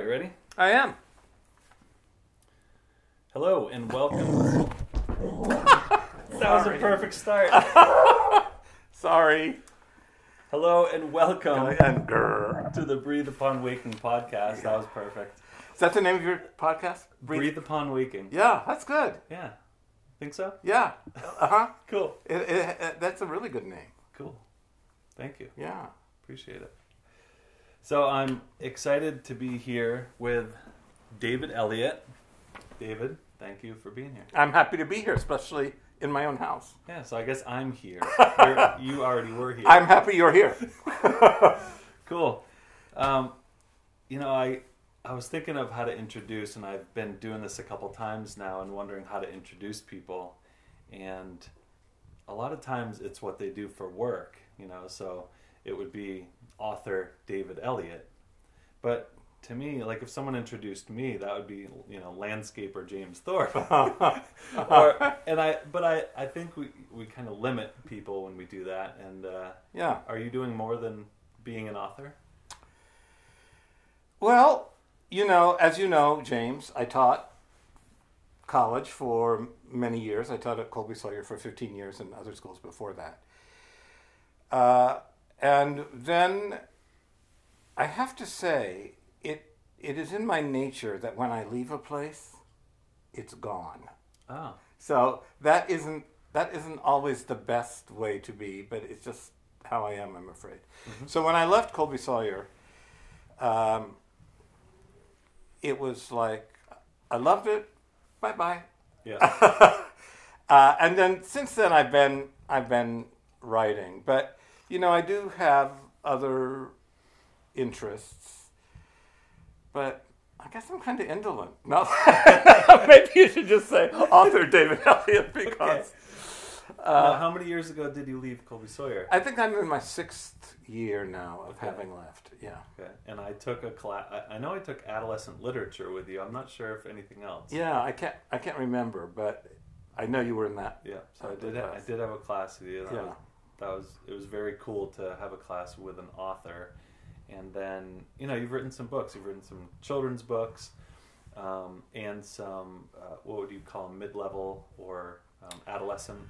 right, ready? I am. Hello and welcome. that was a perfect start. Sorry. Hello and welcome And grr. to the Breathe Upon Waking podcast. That was perfect. Is that the name of your podcast? Breathe Upon Waking. Yeah, that's good. Yeah. Think so? Yeah. Uh huh. Cool. It, it, it, that's a really good name. Cool. Thank you. Yeah. Appreciate it. So I'm excited to be here with David Elliott. David, thank you for being here. I'm happy to be here, especially in my own house. Yeah, so I guess I'm here. You're, you already were here. I'm happy you're here. Cool. Um, you know, I I was thinking of how to introduce, and I've been doing this a couple times now, and wondering how to introduce people. And a lot of times, it's what they do for work. You know, so it would be author David Elliott. But to me, like if someone introduced me, that would be you know landscaper James Thorpe. or, and I, but I, I think we we kind of limit people when we do that. And uh, yeah. are you doing more than being an author? Well, you know, as you know, James, I taught college for many years. I taught at Colby Sawyer for 15 years and other schools before that. Uh, and then I have to say, it it is in my nature that when I leave a place, it's gone. Oh, So that isn't that isn't always the best way to be, but it's just how I am. I'm afraid. So when I left Colby Sawyer, um, it was like I loved it. Bye bye. yeah. Uh, and then since then, I've been I've been writing, but you know I do have other interests, but I guess I'm kind of indolent. No, maybe you should just say author David Elliott because Now, uh, how many years ago did you leave Colby Sawyer? I think I'm in my sixth year now of Okay. having left. Yeah, Okay. And I took a class. I, know I took adolescent literature with you. I'm not sure if anything else. yeah. I can't I can't remember, but I know you were in that. Yeah. So I did. Ha- I did have a class with you. Yeah. That was. It was very cool to have a class with an author, and then you know you've written some books. You've written some children's books, um, and some uh, what would you call them, mid-level or um, adolescent.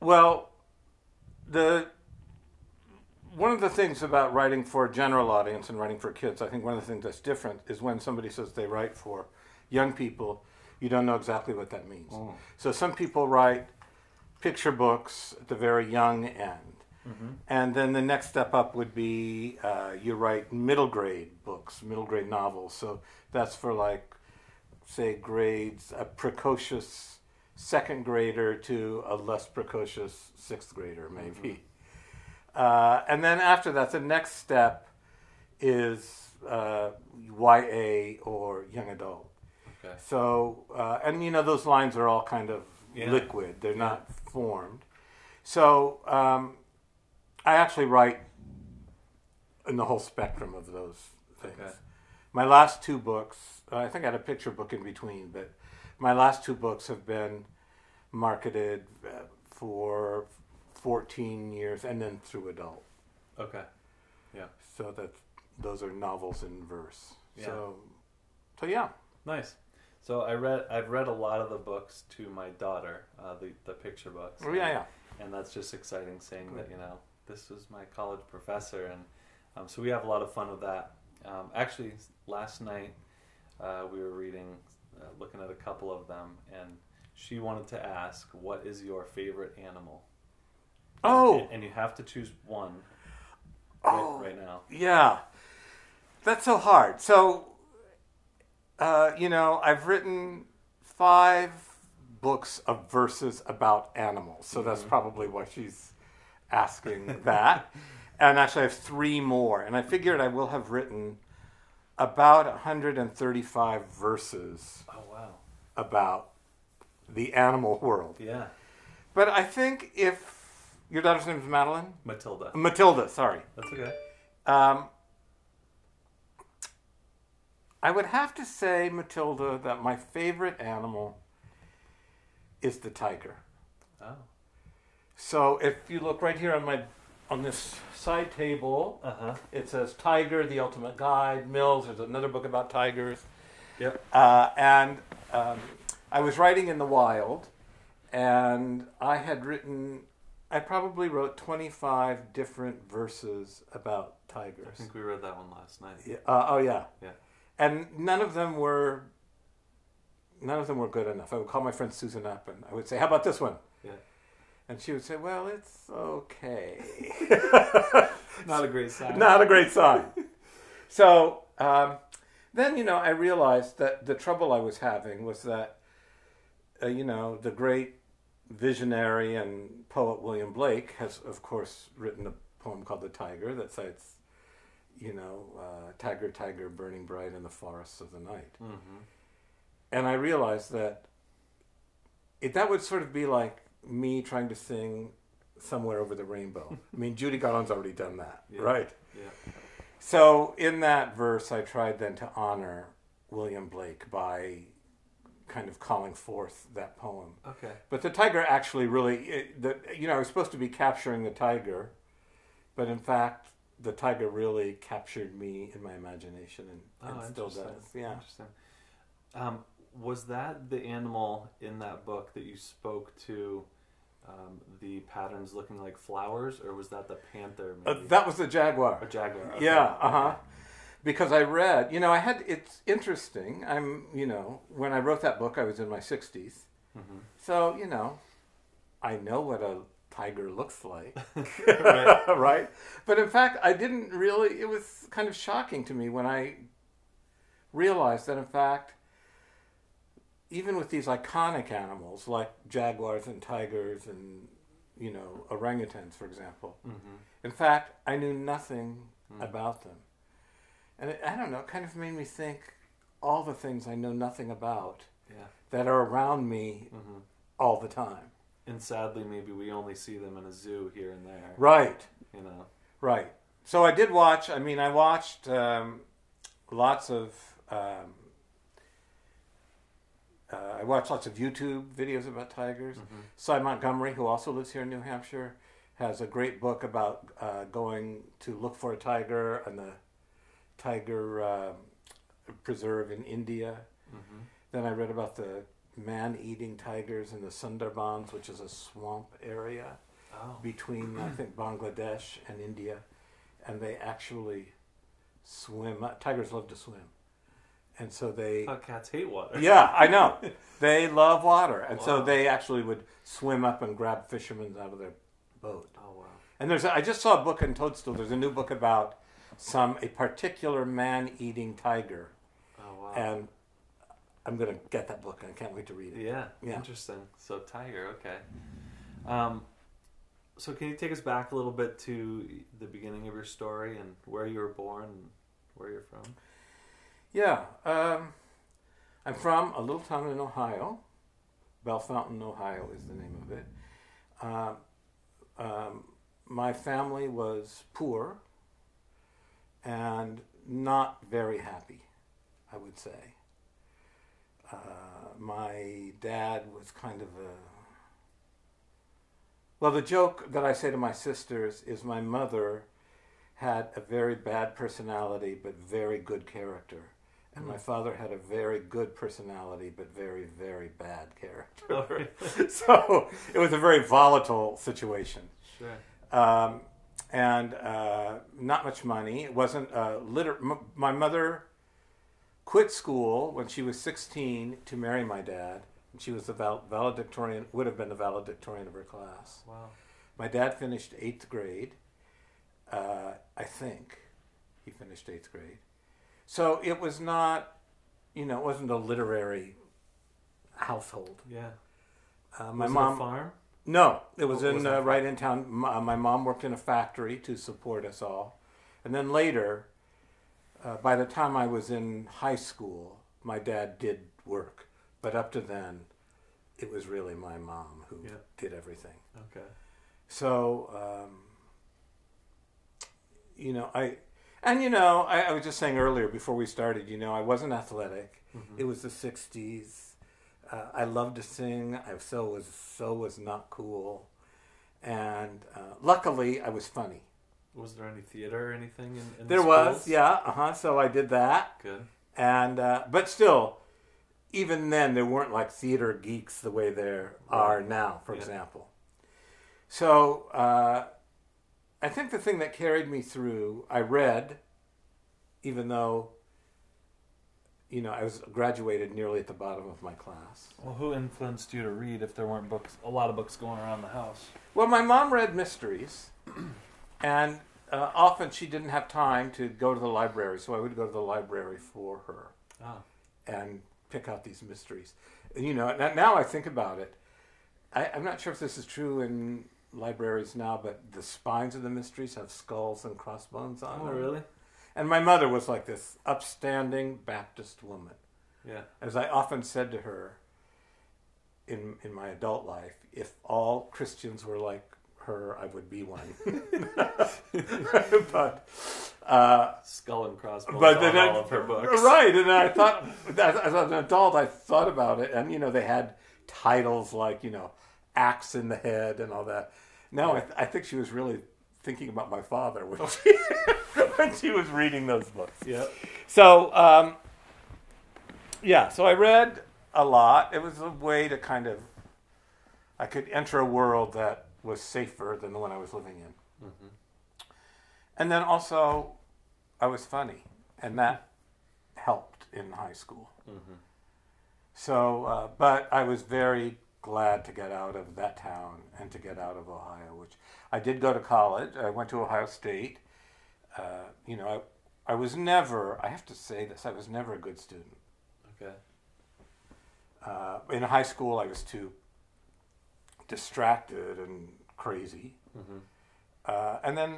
Well, the one of the things about writing for a general audience and writing for kids, I think one of the things that's different is when somebody says they write for young people, you don't know exactly what that means. Oh. So some people write picture books at the very young end. And then the next step up would be uh, you write middle grade books, middle grade novels. So that's for like, say, grades, a precocious second grader to a less precocious sixth grader, maybe. Uh, and then after that, the next step is uh, YA or young adult. Okay. So, uh, and you know, those lines are all kind of Yeah. liquid, they're not formed. So, um, I actually write in the whole spectrum of those things. Okay. My last two books, uh, I think I had a picture book in between, but my last two books have been marketed uh, for 14 years and then through adult. Okay. Yeah. So that those are novels in verse. Yeah. So, so yeah. Nice. So I read. I've read a lot of the books to my daughter. Uh, the the picture books. Oh, yeah, yeah. and that's just exciting saying that you know this was my college professor and um, so we have a lot of fun with that um, actually last night uh, we were reading uh, looking at a couple of them and she wanted to ask what is your favorite animal Oh, and, and you have to choose one Oh. right, right now Yeah, that's so hard. So, uh, you know, I've written five books of verses about animals, so that's probably why she's asking that. and actually, I have three more, and I figured I will have written about 135 verses oh wow about the animal world. yeah But I think if your daughter's name is Madeline, matilda Matilda, sorry. that's okay Um, I would have to say, Matilda, that my favorite animal is the tiger. oh So if you look right here on my on this side table, Uh huh. it says Tiger, the Ultimate Guide, Mills. There's another book about tigers. Yep. Uh, and um, I was writing in the wild, and I had written, I probably wrote 25 different verses about tigers. I think we read that one last night. Yeah, uh, oh, yeah. Yeah. And none of them were. None of them were good enough. I would call my friend Susan up and I would say, "How about this one?" Yeah. And she would say, "Well, it's okay." Not a great sign. Not a great sign. so um, then, you know, I realized that the trouble I was having was that, uh, you know, the great visionary and poet William Blake has, of course, written a poem called The Tiger that cites, you know, uh, Tiger, Tiger, burning bright in the forests of the night. Mm-hmm. And I realized that it, that would sort of be like me trying to sing Somewhere Over the Rainbow. I mean, Judy Garland's already done that, Yeah. right? Yeah. So in that verse, I tried then to honor William Blake by kind of calling forth that poem. Okay. But the tiger actually really, it, the, you know, I was supposed to be capturing the tiger, but in fact, the tiger really captured me in my imagination and, Oh, and still does. Yeah. Interesting. Um, was that the animal in that book that you spoke to? Um, the patterns looking like flowers, or was that the panther? Uh, that was the jaguar. a jaguar. okay. Yeah, uh huh. Because I read, you know, I had, it's interesting. I'm, you know, when I wrote that book, I was in my 60s. Mhm. So, you know, I know what a tiger looks like. Right. right? But in fact, I didn't really, it was kind of shocking to me when I realized that, in fact, even with these iconic animals like jaguars and tigers and, you know, orangutans, for example, Mhm. in fact, I knew nothing Mm. about them. And it, I don't know, it kind of made me think all the things I know nothing about Yeah. that are around me hmm all the time. And sadly, maybe we only see them in a zoo here and there. Right, You know. right. So I did watch, I mean, I watched um, lots of. Um, uh, I watched lots of YouTube videos about tigers. Mhm. Sy Montgomery, who also lives here in New Hampshire, has a great book about uh, going to look for a tiger and the tiger um preserve in India. Mhm. Then I read about the man-eating tigers in the Sundarbans, which is a swamp area Oh. between I think Bangladesh and India, and they actually swim. Tigers love to swim, and so they thought cats hate water. yeah, I know. They love water, and so they actually would swim up and grab fishermen out of their boat. Oh wow. And there's, I just saw a book in Toadstool. There's a new book about some a particular man-eating tiger, Oh wow. and I'm gonna get that book, and I can't wait to read it. Yeah, Yeah. interesting. So tiger, okay. Um, so can you take us back a little bit to the beginning of your story and where you were born and where you're from? Yeah, um, I'm from a little town in Ohio. Bellefontaine, Ohio is the name of it. Um, um, my family was poor and not very happy, I would say. Uh, my dad was kind of a. Well, the joke that I say to my sisters is my mother had a very bad personality but very good character. And my Mm. father had a very good personality but very, very bad character. So it was a very volatile situation. Sure. Um, and uh, not much money. It wasn't uh, liter- m- My mother quit school when she was 16 to marry my dad. And she was the val- valedictorian, would have been the valedictorian of her class. Wow. My dad finished eighth grade, uh, I think. He finished eighth grade. So it was not, you know, it wasn't a literary household. Yeah. Uh, my was mom. it a farm? No, it was What in was uh, right in town. M- uh, my mom worked in a factory to support us all, and then later, uh, by the time I was in high school, my dad did work, but up to then, it was really my mom who Yeah. did everything. Okay. So, um, you know, I, and you know, I, I was just saying earlier before we started, you know, I wasn't athletic. Mhm. It was the '60s. Uh, I loved to sing. I so was so was not cool, and uh, luckily I was funny. Was there any theater or anything in, in the There was, yeah, uh huh. So I did that, Good. and uh, but still, even then there weren't like theater geeks the way there are now, for Yeah. example. So uh, I think the thing that carried me through, I read, even though. You know, I was graduated nearly at the bottom of my class. Well, who influenced you to read if there weren't books, a lot of books going around the house? Well, my mom read mysteries, and uh, often she didn't have time to go to the library, so I would go to the library for her Ah, and pick out these mysteries. And, you know, now I think about it, I, I'm not sure if this is true in libraries now, but the spines of the mysteries have skulls and crossbones on oh, them. Oh, really? And my mother was like this upstanding Baptist woman. Yeah. As I often said to her in in my adult life, if all Christians were like her, I would be one. but uh, Skull and crossbones but then I- all of her books. right, and I thought as, as an adult, I thought about it, and you know they had titles like you know axe in the head and all that. No, I, th- I think she was really thinking about my father when she, when she was reading those books. Yeah. So, um, yeah, so I read a lot. It was a way to kind of, I could enter a world that was safer than the one I was living in. Mhm. And then also, I was funny, and that helped in high school. Mhm. So, uh, but I was very glad to get out of that town and to get out of Ohio, which I did go to college. I went to Ohio State. Uh, you know, I, I was never, I have to say this, I was never a good student. Okay. Uh, in high school, I was too distracted and crazy. Mhm. Uh, and then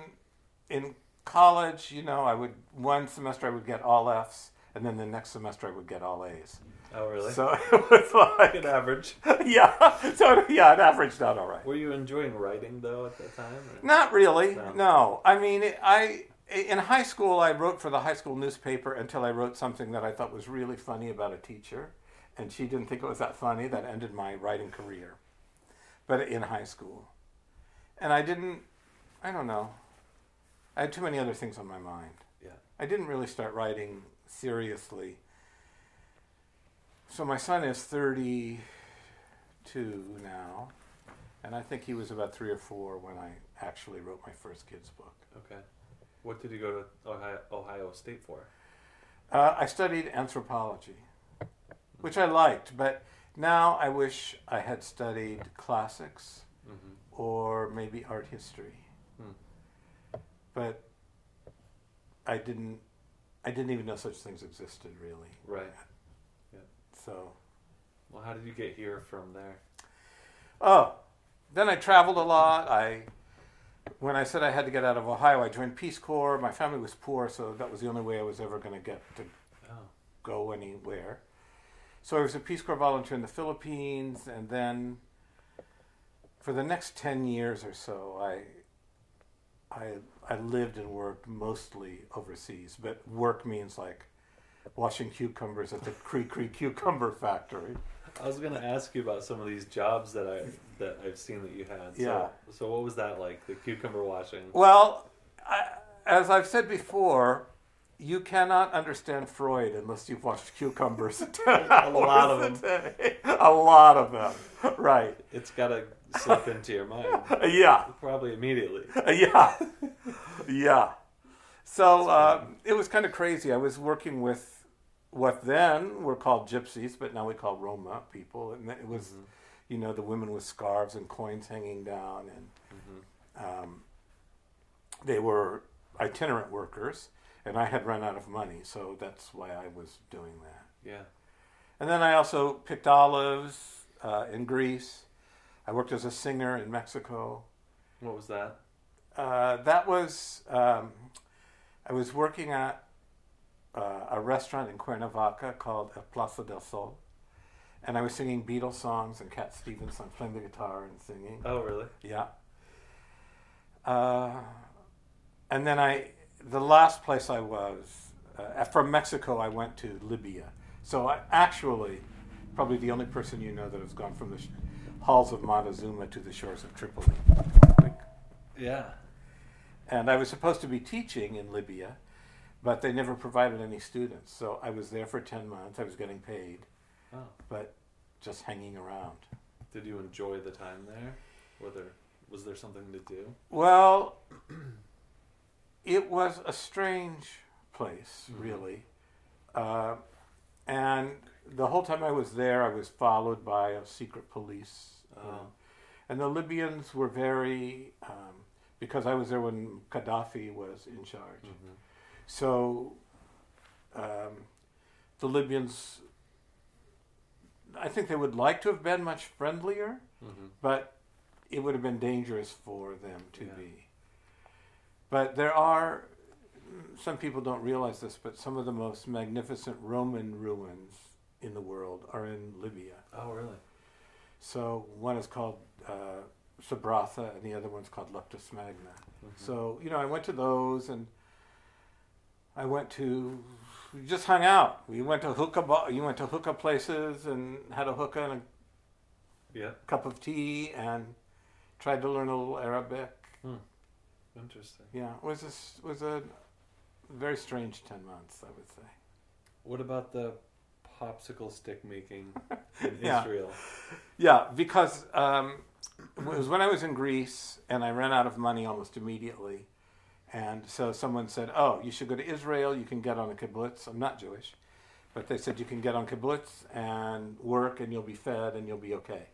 in college, you know, I would, one semester I would get all F's, and then the next semester I would get all A's. Oh, really? So it was like, Good average. yeah. So yeah, it averaged out all right. Were you enjoying writing though at that time? or- Not really. No. No. I mean, it, I in high school I wrote for the high school newspaper until I wrote something that I thought was really funny about a teacher, and she didn't think it was that funny. That ended my writing career. But in high school, and I didn't. I don't know. I had too many other things on my mind. Yeah. I didn't really start writing seriously. So my son is 32 now, and I think he was about three or four when I actually wrote my first kids book. Okay. What did you go to Ohio, Ohio State for? Uh, I studied anthropology, which I liked, but now I wish I had studied classics Mm-hmm. Or maybe art history. Hmm. But I didn't. I didn't even know such things existed, really. Right. Yeah. So, Well, how did you get here from there? oh, then I traveled a lot. I, when I said I had to get out of Ohio, I joined Peace Corps. My family was poor, so that was the only way I was ever going to get to Oh. go anywhere. So I was a Peace Corps volunteer in the Philippines, and then for the next ten years or so, I, I, I lived and worked mostly overseas. But work means like washing cucumbers at the Cree Cree Cucumber Factory. I was going to ask you about some of these jobs that I that I've seen that you had. So, Yeah. So what was that like? The cucumber washing. Well, I, as I've said before, you cannot understand Freud unless you've watched cucumbers. a lot of them. A lot of them. Right. It's got to slip into your mind Yeah. probably immediately. Yeah. Yeah. So uh, it was kind of crazy. I was working with what then were called gypsies, but now we call Roma people, and it was, Mhm. you know, the women with scarves and coins hanging down, and Mhm. um, they were itinerant workers, and I had run out of money, so that's why I was doing that. Yeah. And then I also picked olives uh, in Greece. I worked as a singer in Mexico. What was that? Uh, that was um, I was working at uh, a restaurant in Cuernavaca called El Plaza del Sol, and I was singing Beatles songs and Cat Stevens songs, playing the guitar and singing. Oh, really? Yeah. Uh, and then I, the last place I was, uh, from Mexico, I went to Libya. So I actually, probably the only person you know that has gone from the halls of Montezuma to the shores of Tripoli. Yeah. And I was supposed to be teaching in Libya, but they never provided any students. So I was there for 10 months. I was getting paid, Oh. but just hanging around. Did you enjoy the time there? Were there was there something to do? Well, it was a strange place, Mhm. really. Uh, and the whole time I was there, I was followed by a secret police. Oh. know. And the Libyans were very, um, because I was there when Gaddafi was in charge. Mhm. So um, the Libyans, I think they would like to have been much friendlier, Mhm. but it would have been dangerous for them to Yeah. be. But there are, some people don't realize this, but some of the most magnificent Roman ruins in the world are in Libya. Oh, really? So one is called uh, Sabratha, and the other one's called Leptis Magna. Mhm. So you know, I went to those, and I went to we just hung out. We went to hookah. You went to hookah places and had a hookah and a yeah. cup of tea, and tried to learn a little Arabic. Interesting. Yeah, it was a, was a very strange ten months, I would say. What about the popsicle stick making in Yeah. Israel? Yeah, because um, it was when I was in Greece and I ran out of money almost immediately. And so someone said, Oh, you should go to Israel. You can get on a kibbutz. I'm not Jewish. But they said you can get on kibbutz and work and you'll be fed and you'll be okay.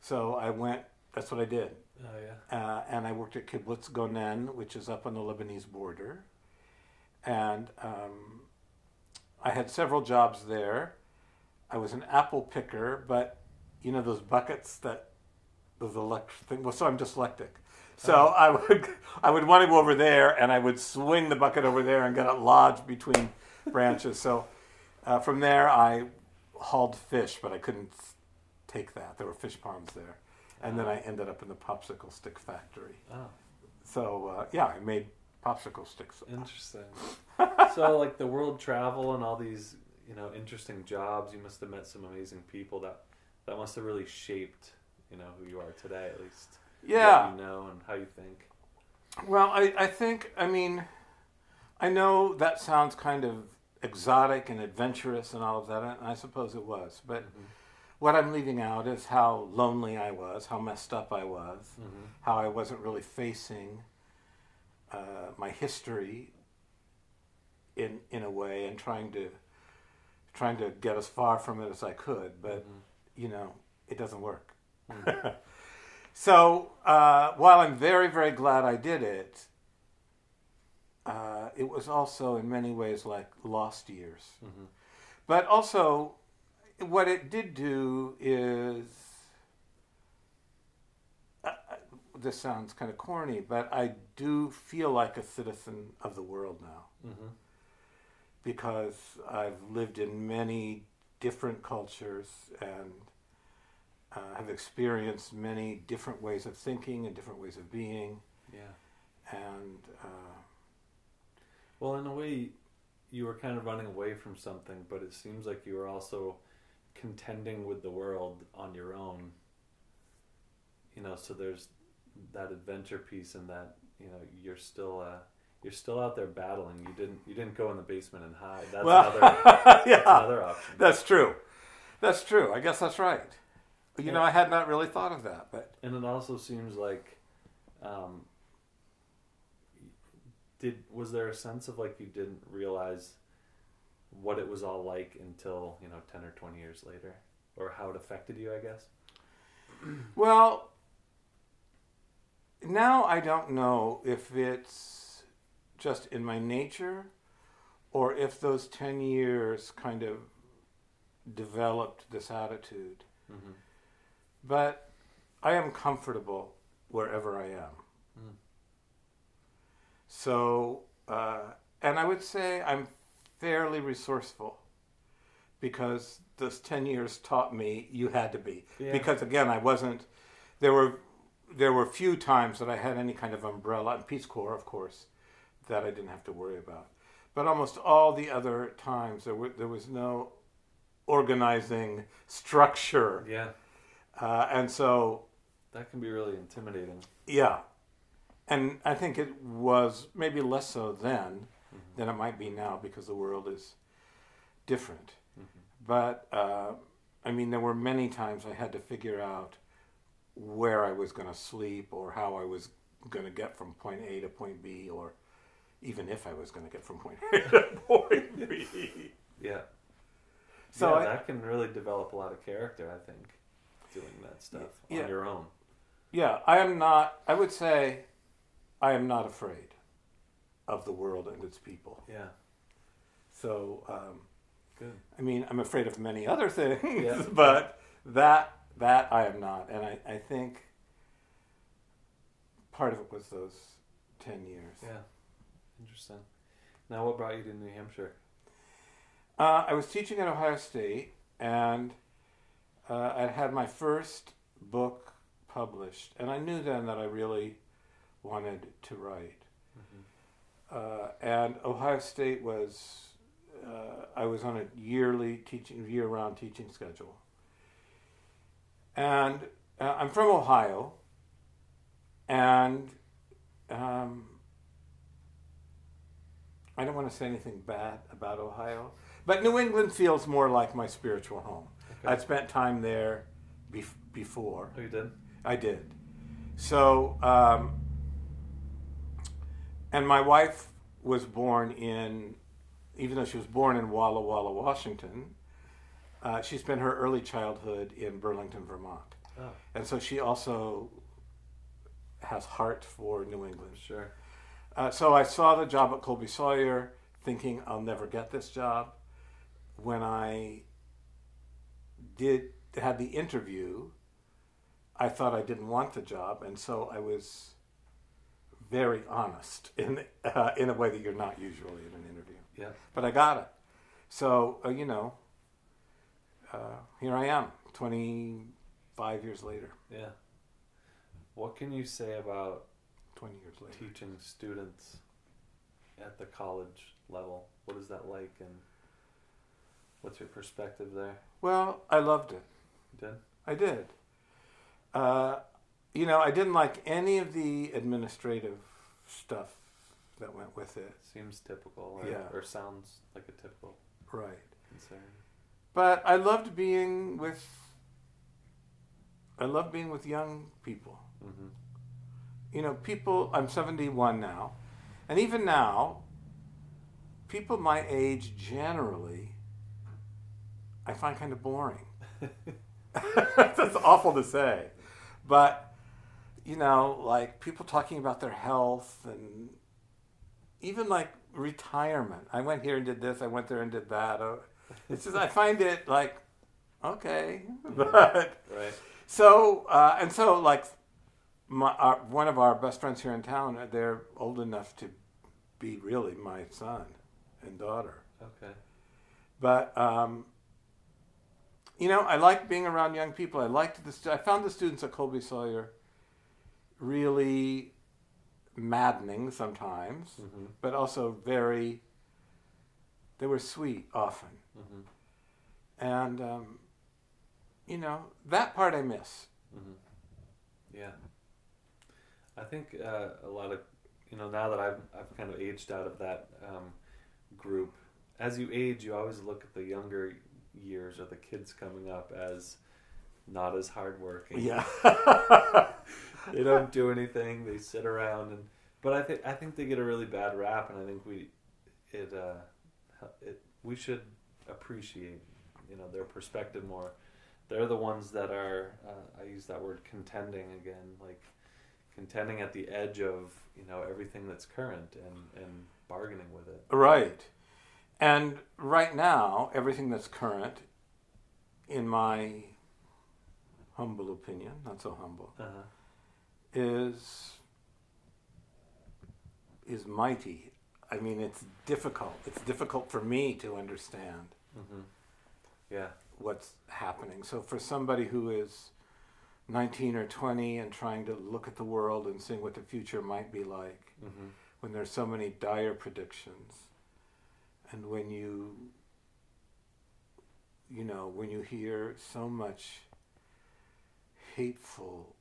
So I went, that's what I did. Oh yeah. Uh, and I worked at Kibbutz Gonen, which is up on the Lebanese border. And um, I had several jobs there. I was an apple picker, but you know those buckets that those electric thing. Well, so I'm dyslexic. So Oh. I would I would want to go over there, and I would swing the bucket over there and get it lodged between branches. So uh, from there, I hauled fish, but I couldn't take that. There were fish ponds there, and then I ended up in the popsicle stick factory. Oh, So uh, yeah, I made popsicle sticks. interesting. so like the world travel and all these, you know, interesting jobs, you must have met some amazing people that that must have really shaped, you know, who you are today at least. Yeah. What you know and how you think. Well, I, I think, I mean, I know that sounds kind of exotic and adventurous and all of that, and I suppose it was. But Mhm. what I'm leaving out is how lonely I was, how messed up I was, Mhm. how I wasn't really facing uh, my history in in a way, and trying to trying to get as far from it as I could. But Mhm. you know, it doesn't work. Mhm. So uh, while I'm very, very glad I did it, uh, it was also in many ways like lost years. Mhm. But also, what it did do is. Uh, uh, this sounds kind of corny, but I do feel like a citizen of the world now Mhm. because I've lived in many different cultures and uh, have experienced many different ways of thinking and different ways of being. Yeah. And uh, Well, in a way, you were kind of running away from something, but it seems like you were also contending with the world on your own. You know, so there's that adventure piece, and that you know you're still uh, you're still out there battling. You didn't you didn't go in the basement and hide. That's well, another that's another option. that's true. That's true. I guess that's right. You know, I had not really thought of that, but And it also seems like, um, did was there a sense of like you didn't realize what it was all like until you know ten or twenty years later, or how it affected you? I guess. Well, now I don't know if it's just in my nature or if those 10 years kind of developed this attitude. Mm-hmm. But I am comfortable wherever I am. Mm. So, uh, and I would say I'm fairly resourceful because those 10 years taught me you had to be. Yeah. Because again, I wasn't, there were, there were few times that I had any kind of umbrella, and Peace Corps, of course, that I didn't have to worry about. But almost all the other times, there, were, there was no organizing structure Yeah. Uh, and so, That can be really intimidating. yeah. And I think it was maybe less so then than it might be now because the world is different. But uh, I mean, there were many times I had to figure out where I was going to sleep or how I was going to get from point A to point B or even if I was going to get from point A to point B. Yeah. So yeah, I- that can really develop a lot of character, I think, doing that stuff Yeah. on your own. Yeah, I am not, I would say, I am not afraid of the world and its people. Yeah. So, um, Good. I mean, I'm afraid of many other things, Yeah. but that that I am not, and I, I think part of it was those ten years. Yeah. Interesting. Now, what brought you to New Hampshire? Uh, I was teaching at Ohio State, and uh, I'd had my first book published, and I knew then that I really wanted to write. Uh, and Ohio State was, uh, I was on a yearly teaching, year-round teaching schedule. And uh, I'm from Ohio, and um, I don't want to say anything bad about Ohio, but New England feels more like my spiritual home. Okay. I've spent time there bef- before. Oh, you did? I did. So, um, and my wife was born in, even though she was born in Walla Walla, Washington, uh, she spent her early childhood in Burlington, Vermont. Oh, And so she also has heart for New England. sure. Uh, so I saw the job at Colby Sawyer, thinking I'll never get this job. When I did had the interview, I thought I didn't want the job, and so I was very honest in uh, in a way that you're not usually in an interview. Yeah. But I got it. So uh, you know, uh, here I am, 25 years later, Yeah. What can you say about 20 years later. teaching students at the college level? What is that like, and what's your perspective there? Well, I loved it. You did? I did. Uh, you know, I didn't like any of the administrative stuff that went with it. Seems typical, or, Yeah. or sounds like a typical Right. concern. But I loved being with. I love being with young people. Mm-hmm. You know, people. I'm 71 now, and even now, people my age generally, I find kind of boring. That's awful to say, but you know, like people talking about their health and even like retirement. I went here and did this. I went there and did that. It's just I find it like okay, but Right. so uh, and so like my our, one of our best friends here in town. uh, They're old enough to be really my son and daughter. Okay. But um, you know, I like being around young people. I liked the. I found the students at Colby Sawyer really maddening sometimes, Mm-hmm. but also very. They were sweet often, Mm-hmm. and um, you know that part I miss. Mm-hmm. Yeah. I think uh, a lot of you know now that I've I've kind of aged out of that um, group. As you age, you always look at the younger years or the kids coming up as not as hardworking. Yeah, they don't do anything. They sit around and. But I think I think they get a really bad rap, and I think we it uh, it we should appreciate you know their perspective more. They're the ones that are uh, I use that word contending again, like contending at the edge of you know everything that's current and and bargaining with it. right. And right now, everything that's current, in my humble opinion, not so humble, Uh-huh. is is mighty. I mean, it's difficult. It's difficult for me to understand hmm Yeah. what's happening. So for somebody who is 19 or 20 and trying to look at the world and seeing what the future might be like, hmm when there's so many dire predictions, and when you you know when you hear so much hateful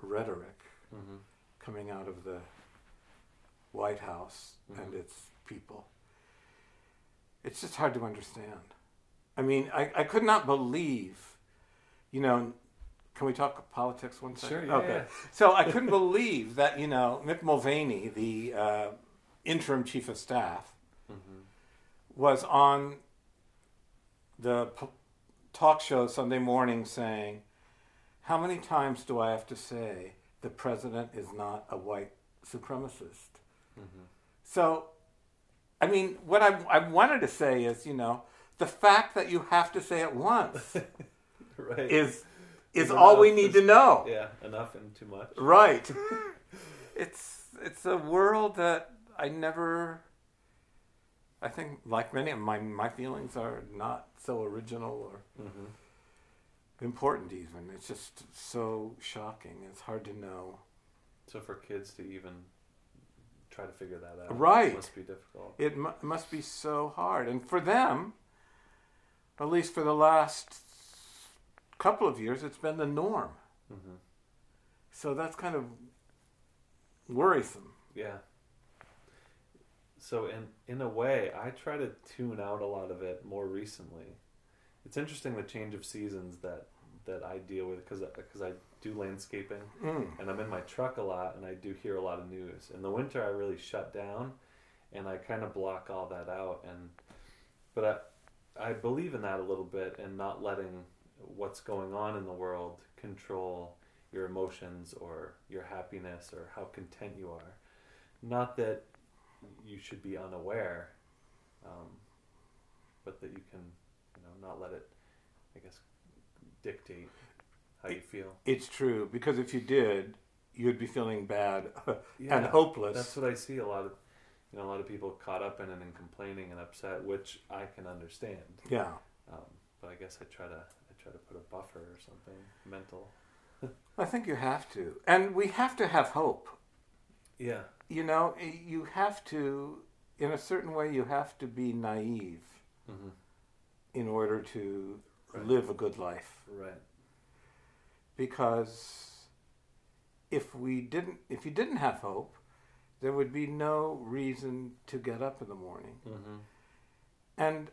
rhetoric hmm coming out of the White House and Mhm. its people. It's just hard to understand. I mean, I, I could not believe, you know, can we talk politics one second? Sure, yeah, Okay. yeah. So I couldn't believe that, you know, Mick Mulvaney, the uh, interim chief of staff, hmm was on the p- talk show Sunday morning saying, How many times do I have to say the president is not a white supremacist? Hmm So, I mean, what I, I wanted to say is, you know, the fact that you have to say it once Right. is is Is all we enough. need to know. yeah, enough and too much. Right. it's it's a world that I never. I think, like many of my my feelings are not so original or hmm important. Even it's just so shocking. It's hard to know. So for kids to even try to figure that out, Right. It must be difficult. It mu- must be so hard, and for them, at least for the last couple of years, it's been the norm. hmm So that's kind of worrisome. Yeah. So in in a way, I try to tune out a lot of it more recently. It's interesting the change of seasons that that I deal with because because I do landscaping Mm. and I'm in my truck a lot and I do hear a lot of news. In the winter, I really shut down and I kind of block all that out. And but I I believe in that a little bit and not letting what's going on in the world control your emotions or your happiness or how content you are. Not that you should be unaware, um, but that you can, you know, not let it, I guess, dictate how you feel. It's true because if you did, you'd be feeling bad and hopeless. That's what I see a lot of, you know, a lot of people caught up in it and complaining and upset, which I can understand. yeah. Um, but I guess I try to I try to put a buffer or something mental. I think you have to, and we have to have hope. Yeah. You know, you have to, in a certain way, you have to be naive hmm in order to Right. live a good life. Right. Because if we didn't, if you didn't have hope, there would be no reason to get up in the morning. hmm And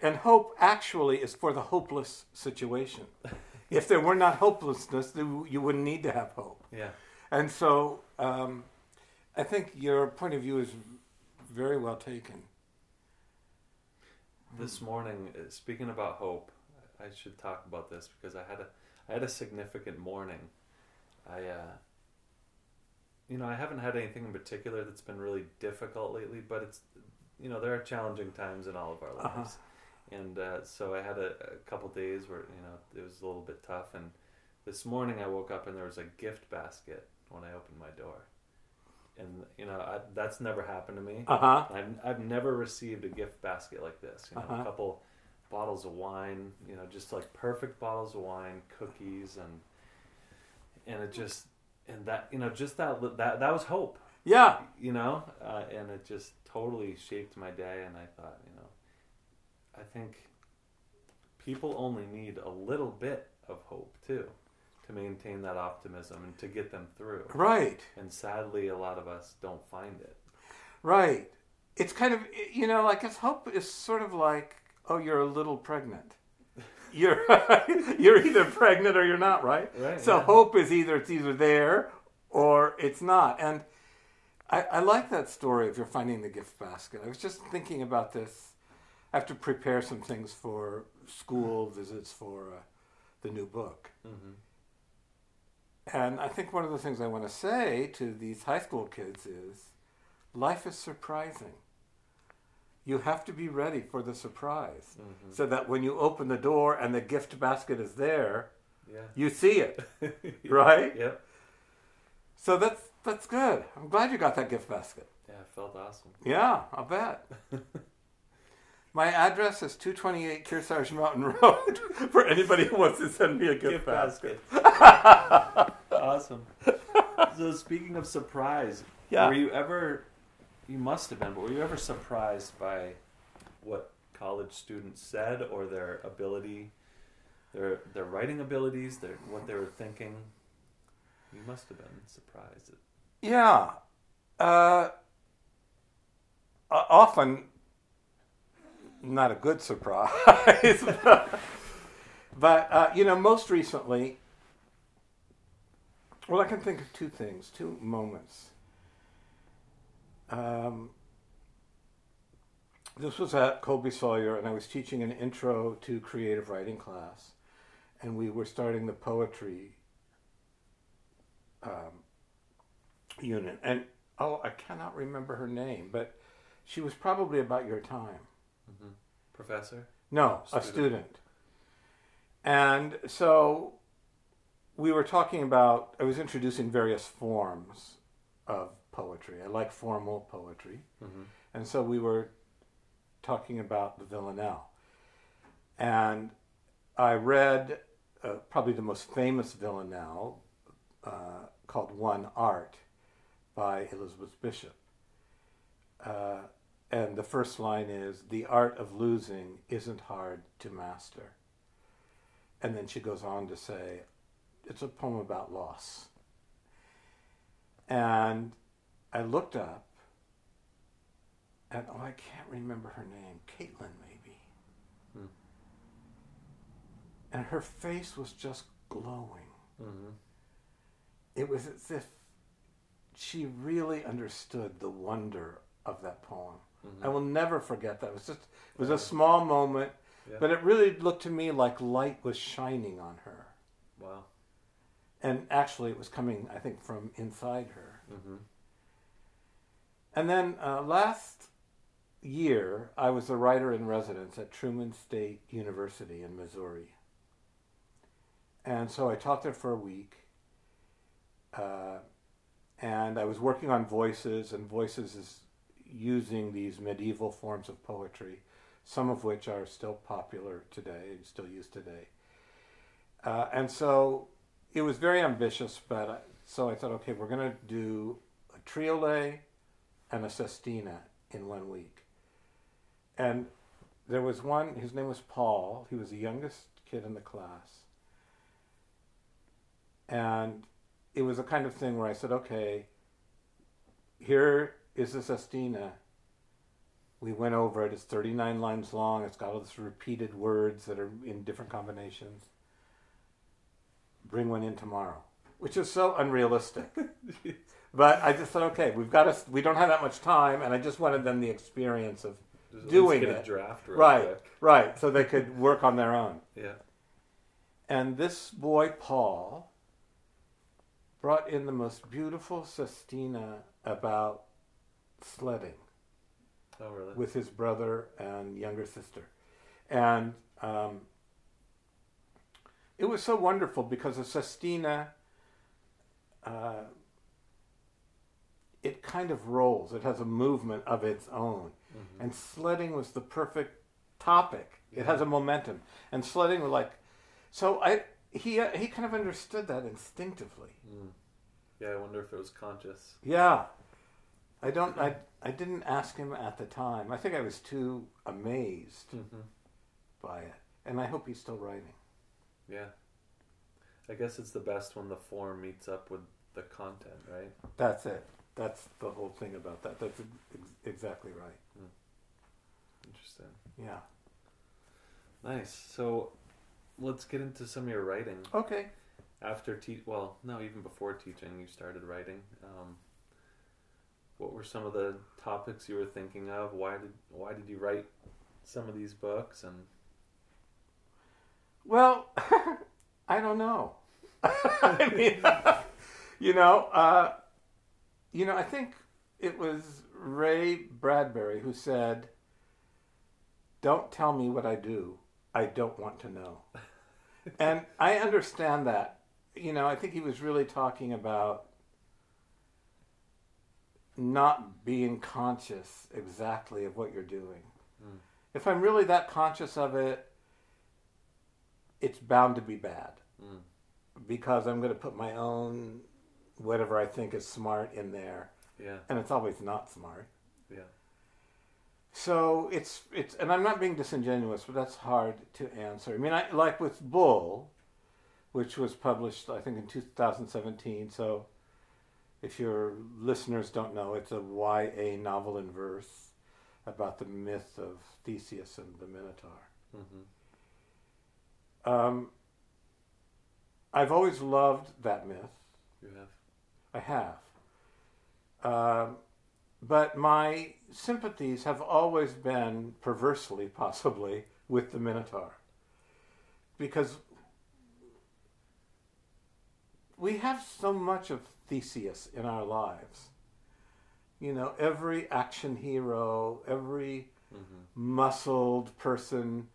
and hope actually is for the hopeless situation. if there were not hopelessness, you wouldn't need to have hope. Yeah. And so um, I think your point of view is very well taken. This morning, uh, speaking about hope, I should talk about this because I had a I had a significant morning. I uh, you know, I haven't had anything in particular that's been really difficult lately, but it's you know, there are challenging times in all of our Uh-huh. lives. And uh, so I had a, a couple days where, you know, it was a little bit tough and this morning I woke up and there was a gift basket when I opened my door. And you know, I, that's never happened to me. Uh huh. I've, I've never received a gift basket like this. You know, Uh-huh. a couple bottles of wine, you know, just like perfect bottles of wine, cookies, and and it just and that you know just that that that was hope. Yeah. You know, uh, and it just totally shaped my day. And I thought, you know, I think people only need a little bit of hope too to maintain that optimism and to get them through. Right. And sadly, a lot of us don't find it. Right. It's kind of you know, like guess hope is sort of like oh, you're a little pregnant. You're you're either pregnant or you're not, right? Right, So yeah. hope is either it's either there or it's not. And I, I like that story of you're finding the gift basket. I was just thinking about this. I have to prepare some things for school visits for uh, the new book. hmm And I think one of the things I want to say to these high school kids is life is surprising. You have to be ready for the surprise hmm so that when you open the door and the gift basket is there, Yeah. you see it, right? Yep. So that's that's good. I'm glad you got that gift basket. Yeah, it felt awesome. Yeah, I'll bet. My address is 228 Kearsarge Mountain Road for anybody who wants to send me a gift, Gift basket. basket. awesome. So speaking of surprise, Yeah. were you ever? You must have been, but were you ever surprised by what college students said or their ability their their writing abilities, their what they were thinking. You must have been surprised. Yeah. Uh, often not a good surprise. but, uh, you know, most recently, well, I can think of two things, two moments. Um, this was at Colby Sawyer, and I was teaching an intro to creative writing class, and we were starting the poetry um, unit. And oh, I cannot remember her name, but she was probably about your time. professor. No, a Student. student. And so we were talking about, I was introducing various forms of poetry. I like formal poetry. Mhm. And so we were talking about the Villanelle. And I read uh, probably the most famous Villanelle uh, called One Art by Elizabeth Bishop. Uh, and the first line is The art of losing isn't hard to master. And then she goes on to say, It's a poem about loss. And I looked up, and oh, I can't remember her name. Caitlin, maybe. Hmm. And her face was just glowing. Mm-hmm. It was as if she really understood the wonder of that poem. I will never forget that. It was just it was a small moment, Yeah. but it really looked to me like light was shining on her. Wow. And actually it was coming I think from inside her. Mm-hmm. And then uh, last year, I was a writer in residence at Truman State University in Missouri. And so I taught there for a week. Uh, and I was working on voices, and voices is using these medieval forms of poetry, some of which are still popular today, and still used today. Uh, and so it was very ambitious, but I, so I thought, okay, we're going to do a triolet and a sestina in one week. And there was one, his name was Paul. He was the youngest kid in the class. And it was a kind of thing where I said, okay, here is the sestina. We went over it. It's 39 lines long. It's got all these repeated words that are in different combinations. Bring one in tomorrow, which is so unrealistic. But I just thought, okay, we've got to. We don't have that much time, and I just wanted them the experience of Just Doing it. a draft right, quick. right, so they could work on their own. Yeah. And this boy Paul brought in the most beautiful sestina about sledding Oh really? with his brother and younger sister, and um, it was so wonderful because a sestina. Uh, it kind of rolls. It has a movement of its own. Mhm. And sledding was the perfect topic. It has a momentum. And sledding was like, so I he uh, he kind of understood that instinctively. Mm. Yeah, I wonder if it was conscious. Yeah, I don't. I I didn't ask him at the time. I think I was too amazed Mm-hmm. by it, and I hope he's still writing. Yeah. I guess it's the best when the form meets up with the content, right? That's it. That's the whole thing about that. That's ex- exactly right. Interesting. Yeah. Nice. So, let's get into some of your writing. Okay. After te- well, no, even before teaching, you started writing. Um, what were some of the topics you were thinking of? Why did why did you write some of these books? And Well, I don't know. I mean, you know, uh, you know, I think it was Ray Bradbury who said, "Don't tell me what I do. I don't want to know." and I understand that. You know, I think he was really talking about not being conscious exactly of what you're doing. Mm. If I'm really that conscious of it, it's bound to be bad mm, because I'm going to put my own whatever I think is smart in there, yeah, and it's always not smart. yeah, So it's it's, and I'm not being disingenuous, but that's hard to answer. I mean, I like with Bull, which was published I think in 2017. So if your listeners don't know, it's a YA novel in verse about the myth of Theseus and the Minotaur. Mm-hmm. Um, I've always loved that myth. You have. I have. Um, but my sympathies have always been, perversely possibly, with the Minotaur. Because we have so much of Theseus in our lives. You know, every action hero, every Mm-hmm. muscled person,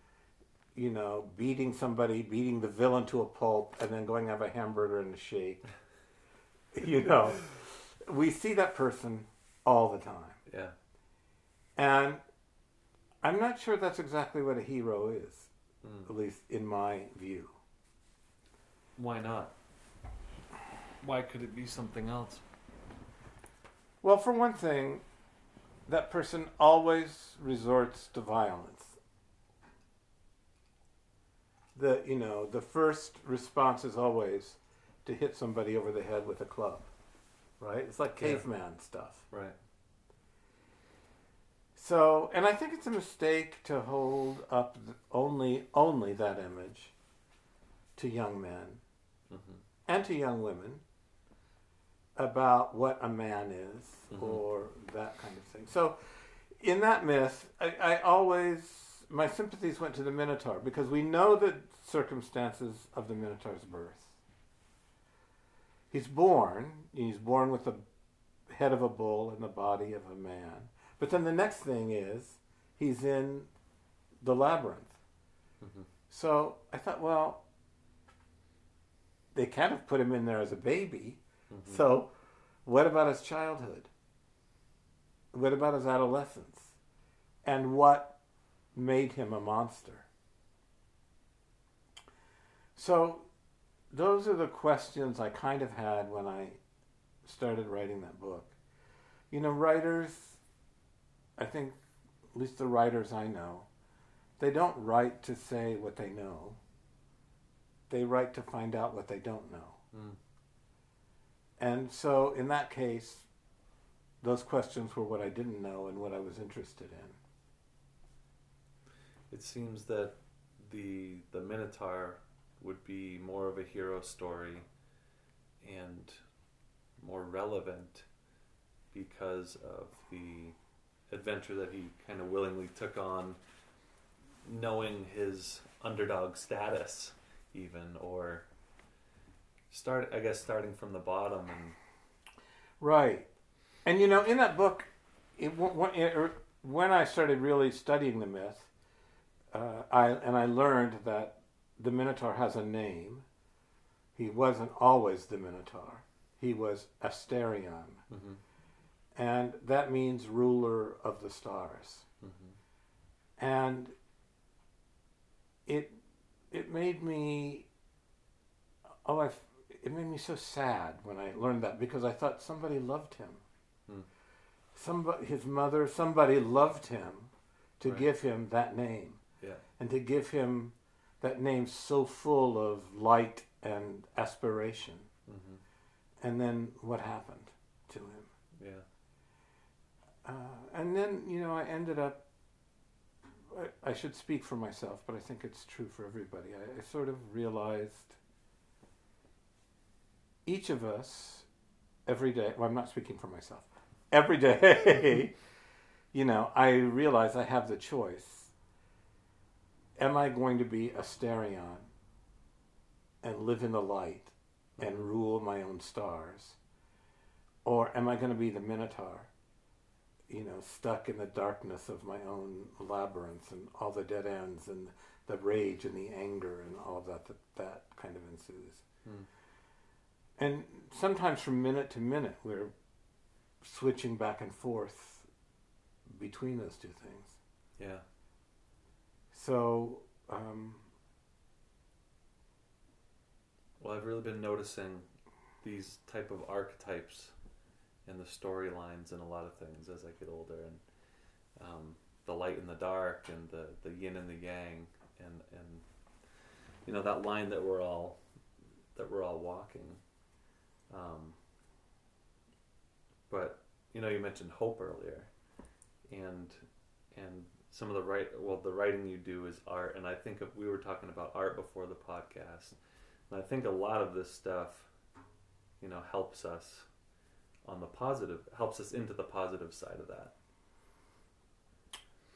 you know, beating somebody, beating the villain to a pulp, and then going to have a hamburger and a shake. you know, we see that person all the time. Yeah. And I'm not sure that's exactly what a hero is, Mm. at least in my view. Why not? Why could it be something else? Well, for one thing, that person always resorts to violence. The you know the first response is always to hit somebody over the head with a club, right? It's like Yeah. caveman stuff. Right. So, and I think it's a mistake to hold up only only that image to young men Mm-hmm. and to young women about what a man is Mhm. or that kind of thing. So, in that myth, I, I always my sympathies went to the Minotaur because we know the circumstances of the Minotaur's birth. He's born. He's born with the head of a bull and the body of a man. But then the next thing is he's in the labyrinth. Mhm. So I thought, well, they kind of put him in there as a baby. Mm-hmm. So, what about his childhood? What about his adolescence? And what made him a monster? So, those are the questions I kind of had when I started writing that book. You know, writers, I think, at least the writers I know, they don't write to say what they know. They write to find out what they don't know. Mm. And so, in that case, those questions were what I didn't know and what I was interested in. It seems that the the Minotaur would be more of a hero story and more relevant because of the adventure that he kind of willingly took on knowing his underdog status even or start I guess starting from the bottom and Right. And you know, in that book, it, er, when I started really studying the myth, uh, I and I learned that the Minotaur has a name. He wasn't always the Minotaur. He was Asterion, Mhm. and that means ruler of the stars. Mhm. and it it made me oh I it made me so sad when I learned that because I thought somebody loved him. Hmm. Somebody his mother somebody loved him to Right. give him that name yeah and to give him that name so full of light and aspiration. Mhm. And then what happened to him? yeah Uh, and then, you know, I ended up. I, I should speak for myself, but I think it's true for everybody. I, I sort of realized each of us, every day, well, I'm not speaking for myself, every day, you know, I realize I have the choice. Am I going to be a Asterion and live in the light and rule my own stars? Or am I going to be the Minotaur? you know, stuck in the darkness of my own labyrinth and all the dead ends and the rage and the anger and all that that, that kind of ensues. Hmm. And sometimes from minute to minute, we're switching back and forth between those two things. yeah So, um, Well, I've really been noticing these type of archetypes in the storylines and a lot of things as I get older, and um, the light and the dark and the the yin and the yang and and you know that line that we're all that we're all walking. Um, but you know, you mentioned hope earlier, and and some of the right well the writing you do is art, and I think if we were talking about art before the podcast, and I think a lot of this stuff, you know, helps us on the positive, helps us into the positive side of that.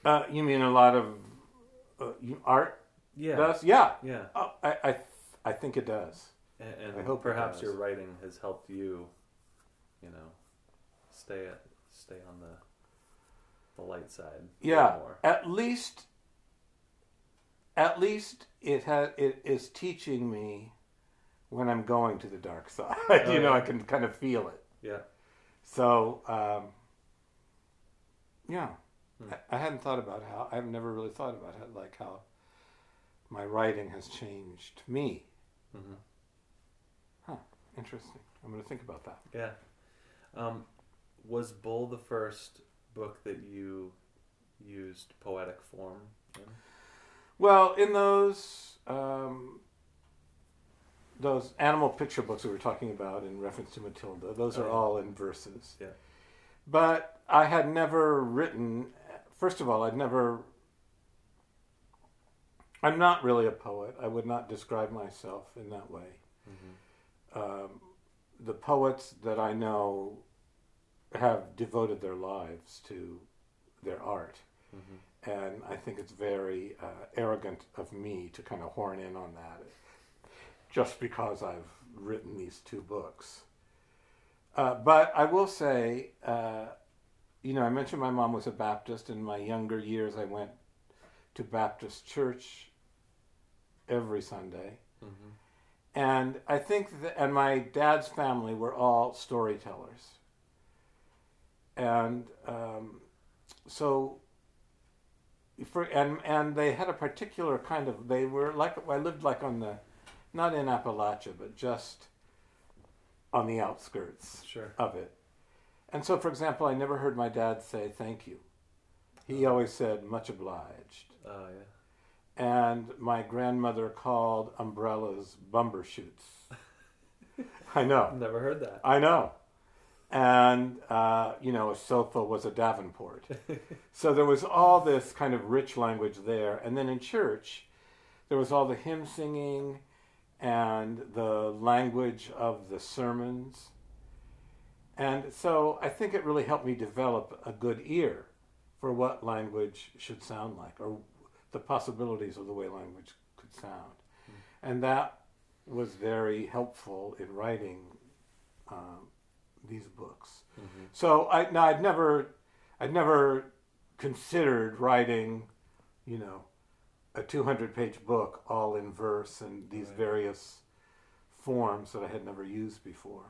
Uh, you mean a lot of uh, art Yeah, does? Yeah, yeah, oh, I, I, I think it does. and, and I hope perhaps your writing has helped you, you know, stay at, stay on the the light side. Yeah, more. at least, at least it has it is teaching me when I'm going to the dark side. you know, yeah. I can kind of feel it. yeah, So, um, yeah, Hmm. I, I hadn't thought about how I've never really thought about it, like how my writing has changed me. Mm-hmm. Huh, interesting. I'm going to think about that. yeah. Um, was Bull the first book that you used poetic form? In? Well, in those um, those animal picture books we were talking about in reference to Matilda, those Oh, are yeah. all in verses. Yeah. But I had never written. First of all, I'd never. I'm not really a poet. I would not describe myself in that way. Mm-hmm. Um, the poets that I know have devoted their lives to their art. Mm-hmm. And I think it's very uh, arrogant of me to kind of horn in on that just because I've written these two books. Uh, but I will say, uh, you know, I mentioned my mom was a Baptist. In my younger years, I went to Baptist church every Sunday. Mm-hmm. And I think that, and my dad's family were all storytellers. And um, so, for, and, and they had a particular kind of, they were like, I lived like on the, not in Appalachia, but just on the outskirts Sure. of it. And so, for example, I never heard my dad say thank you. He always said much obliged. Oh yeah. And my grandmother called umbrellas bumbershoots. I know. Never heard that. I know. And, uh, you know, a sofa was a Davenport. so there was all this kind of rich language there. And then in church, there was all the hymn singing and the language of the sermons. And so I think it really helped me develop a good ear for what language should sound like or the possibilities of the way language could sound. And that was very helpful in writing um, these books. Mm-hmm. So I now I'd never I'd never considered writing, you know, a 200 page book all in verse and these Right. various forms that I had never used before.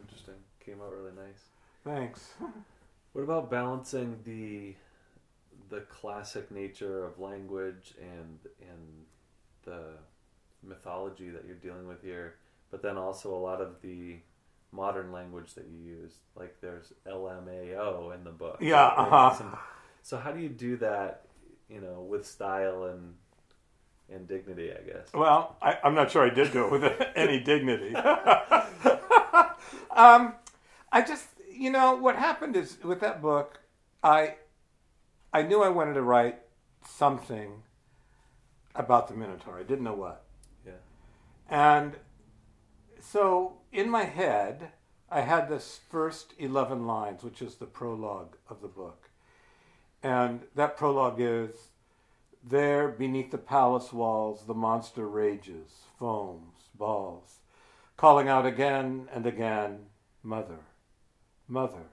Interesting. Came out really nice. Thanks. What about balancing the the classic nature of language and and the mythology that you're dealing with here, but then also a lot of the modern language that you use. Like there's LMAO in the book. Yeah, Right? uh-huh. Some- So how do you do that, you know, with style and and dignity, I guess? Well, I, I'm not sure I did do it with any dignity. um, I just, you know, what happened is with that book, I, I knew I wanted to write something about the Minotaur. I didn't know what. Yeah. And so in my head, I had this first 11 lines, which is the prologue of the book. And that prologue is There beneath the palace walls, the monster rages, foams, bawls, calling out again and again, Mother, Mother.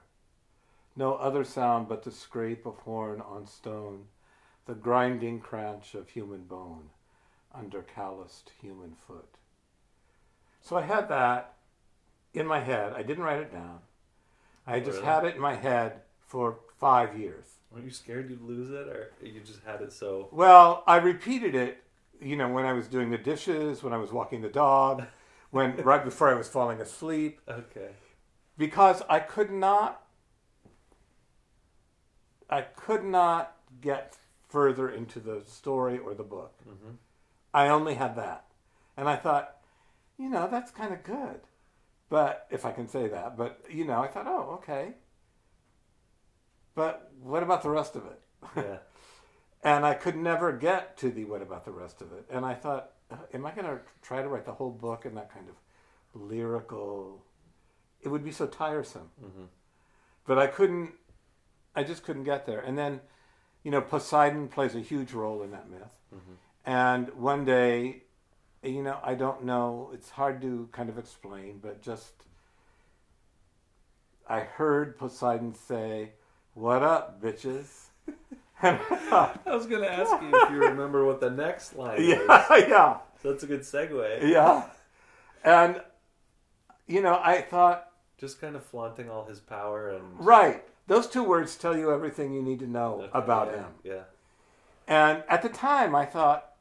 No other sound but the scrape of horn on stone, the grinding crunch of human bone under calloused human foot. So I had that in my head. I didn't write it down. I just Really? had it in my head for five years. Weren't you scared you'd lose it, or you just had it so? Well, I repeated it, you know, when I was doing the dishes, when I was walking the dog, when right before I was falling asleep, Okay. because I could not I could not get further into the story or the book. hmm I only had that. And I thought, you know, that's kind of good. But if I can say that, but you know, I thought, oh, okay. But what about the rest of it? Yeah. And I could never get to the what about the rest of it. And I thought, uh, am I going to try to write the whole book in that kind of lyrical? It would be so tiresome. hmm But I couldn't, I just couldn't get there. And then, you know, Poseidon plays a huge role in that myth. hmm And one day, you know, I don't know, it's hard to kind of explain, but just I heard Poseidon say, What up, bitches? I was going to ask you if you remember what the next line is. yeah, yeah, So that's a good segue. yeah. And, you know, I thought, Just kind of flaunting all his power and right, those two words tell you everything you need to know Okay, about yeah, him. Yeah. And at the time, I thought,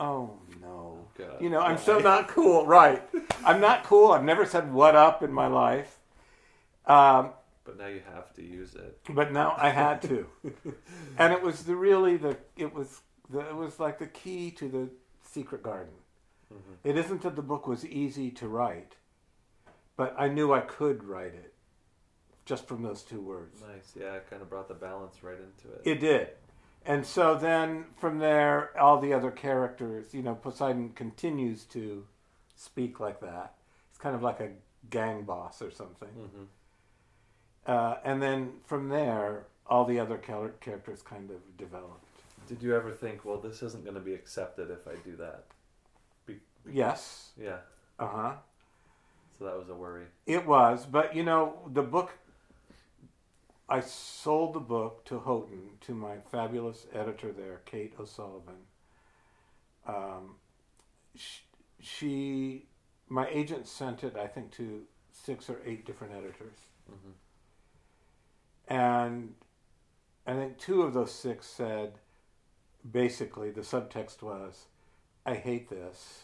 oh no. God. You know, I'm so not cool. Right. I'm not cool. I've never said what up in my life. Um, But now you have to use it. but now I had to. and it was the really the it was the, it was like the key to the secret garden. Mhm. It isn't that the book was easy to write, but I knew I could write it just from those two words. Nice. Yeah, it kind of brought the balance right into it. It did. And so then from there, all the other characters, you know, Poseidon continues to speak like that. It's kind of like a gang boss or something. hmm Uh, and then from there, all the other characters kind of developed. Did you ever think, well, this isn't going to be accepted if I do that? Yes. Yeah. Uh huh. So that was a worry. It was. But, you know, the book, I sold the book to Houghton, to my fabulous editor there, Kate O'Sullivan. Um, she, she, my agent sent it, I think, to six or eight different editors. hmm And I think two of those six said, basically, the subtext was, I hate this.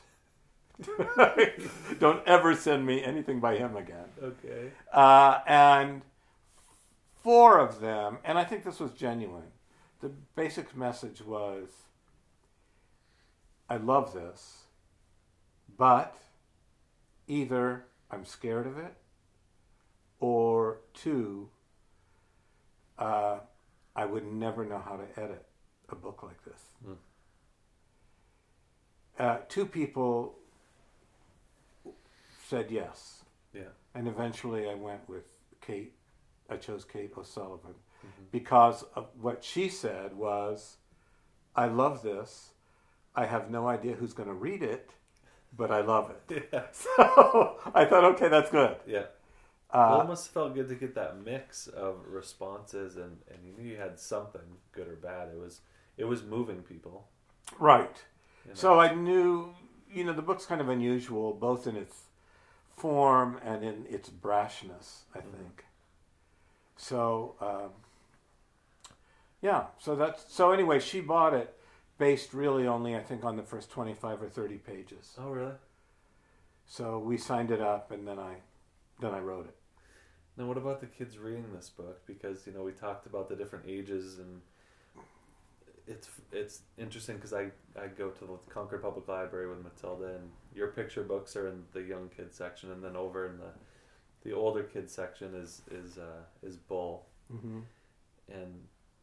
Don't ever send me anything by him again. Okay. Uh, and four of them, and I think this was genuine, the basic message was I love this, but either I'm scared of it, or two, uh, I would never know how to edit a book like this. Hmm. Uh, two people said yes. Yeah. And eventually I went with Kate. I chose Kate O'Sullivan Mhm. because of what she said was, I love this. I have no idea who's going to read it, but I love it. Yeah. So I thought, okay, that's good. Yeah. it Uh, must have felt good to get that mix of responses, and, and you knew you had something, good or bad. It was it was moving people. right. you know. So I knew, you know, the book's kind of unusual, both in its form and in its brashness, I Mhm. think. So, um, yeah, so that's, so anyway, she bought it based really only, I think, on the first 25 or 30 pages. oh, really? So we signed it up and then I, then I wrote it. Now, what about the kids reading this book? Because you know we talked about the different ages, and it's it's interesting because I I go to the Concord Public Library with Matilda, and your picture books are in the young kids section, and then over in the the older kids section is is uh, is Bull, Mm-hmm. and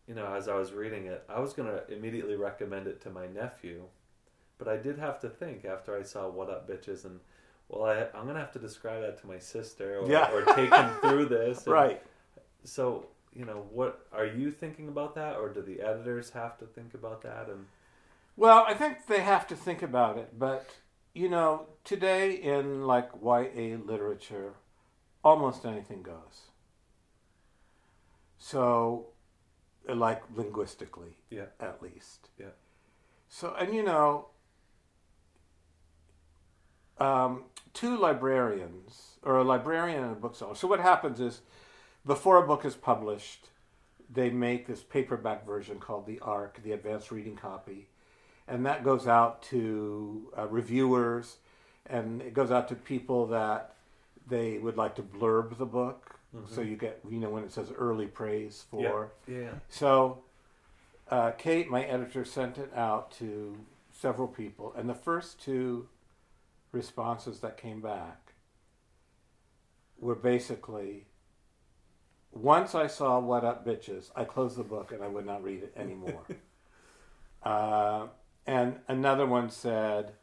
you know as I was reading it, I was gonna immediately recommend it to my nephew, but I did have to think after I saw What Up Bitches and. Well, I, I'm gonna have to describe that to my sister, or, Yeah. or take him through this. and- Right. so, you know, what are you thinking about that, or do the editors have to think about that? And Well, I think they have to think about it, but you know, today in like YA literature, almost anything goes. So, like linguistically, Yeah. at least. Yeah. So, and you know, um, two librarians or a librarian and a bookseller. So, what happens is, before a book is published, they make this paperback version called the ARC, the Advanced Reading Copy, and that goes out to uh, reviewers, and it goes out to people that they would like to blurb the book. So you get, you know, when it says early praise for. yeah, So uh, Kate, my editor, sent it out to several people, and the first two responses that came back were basically once I saw What Up Bitches, I closed the book and I would not read it anymore. uh, and another one said,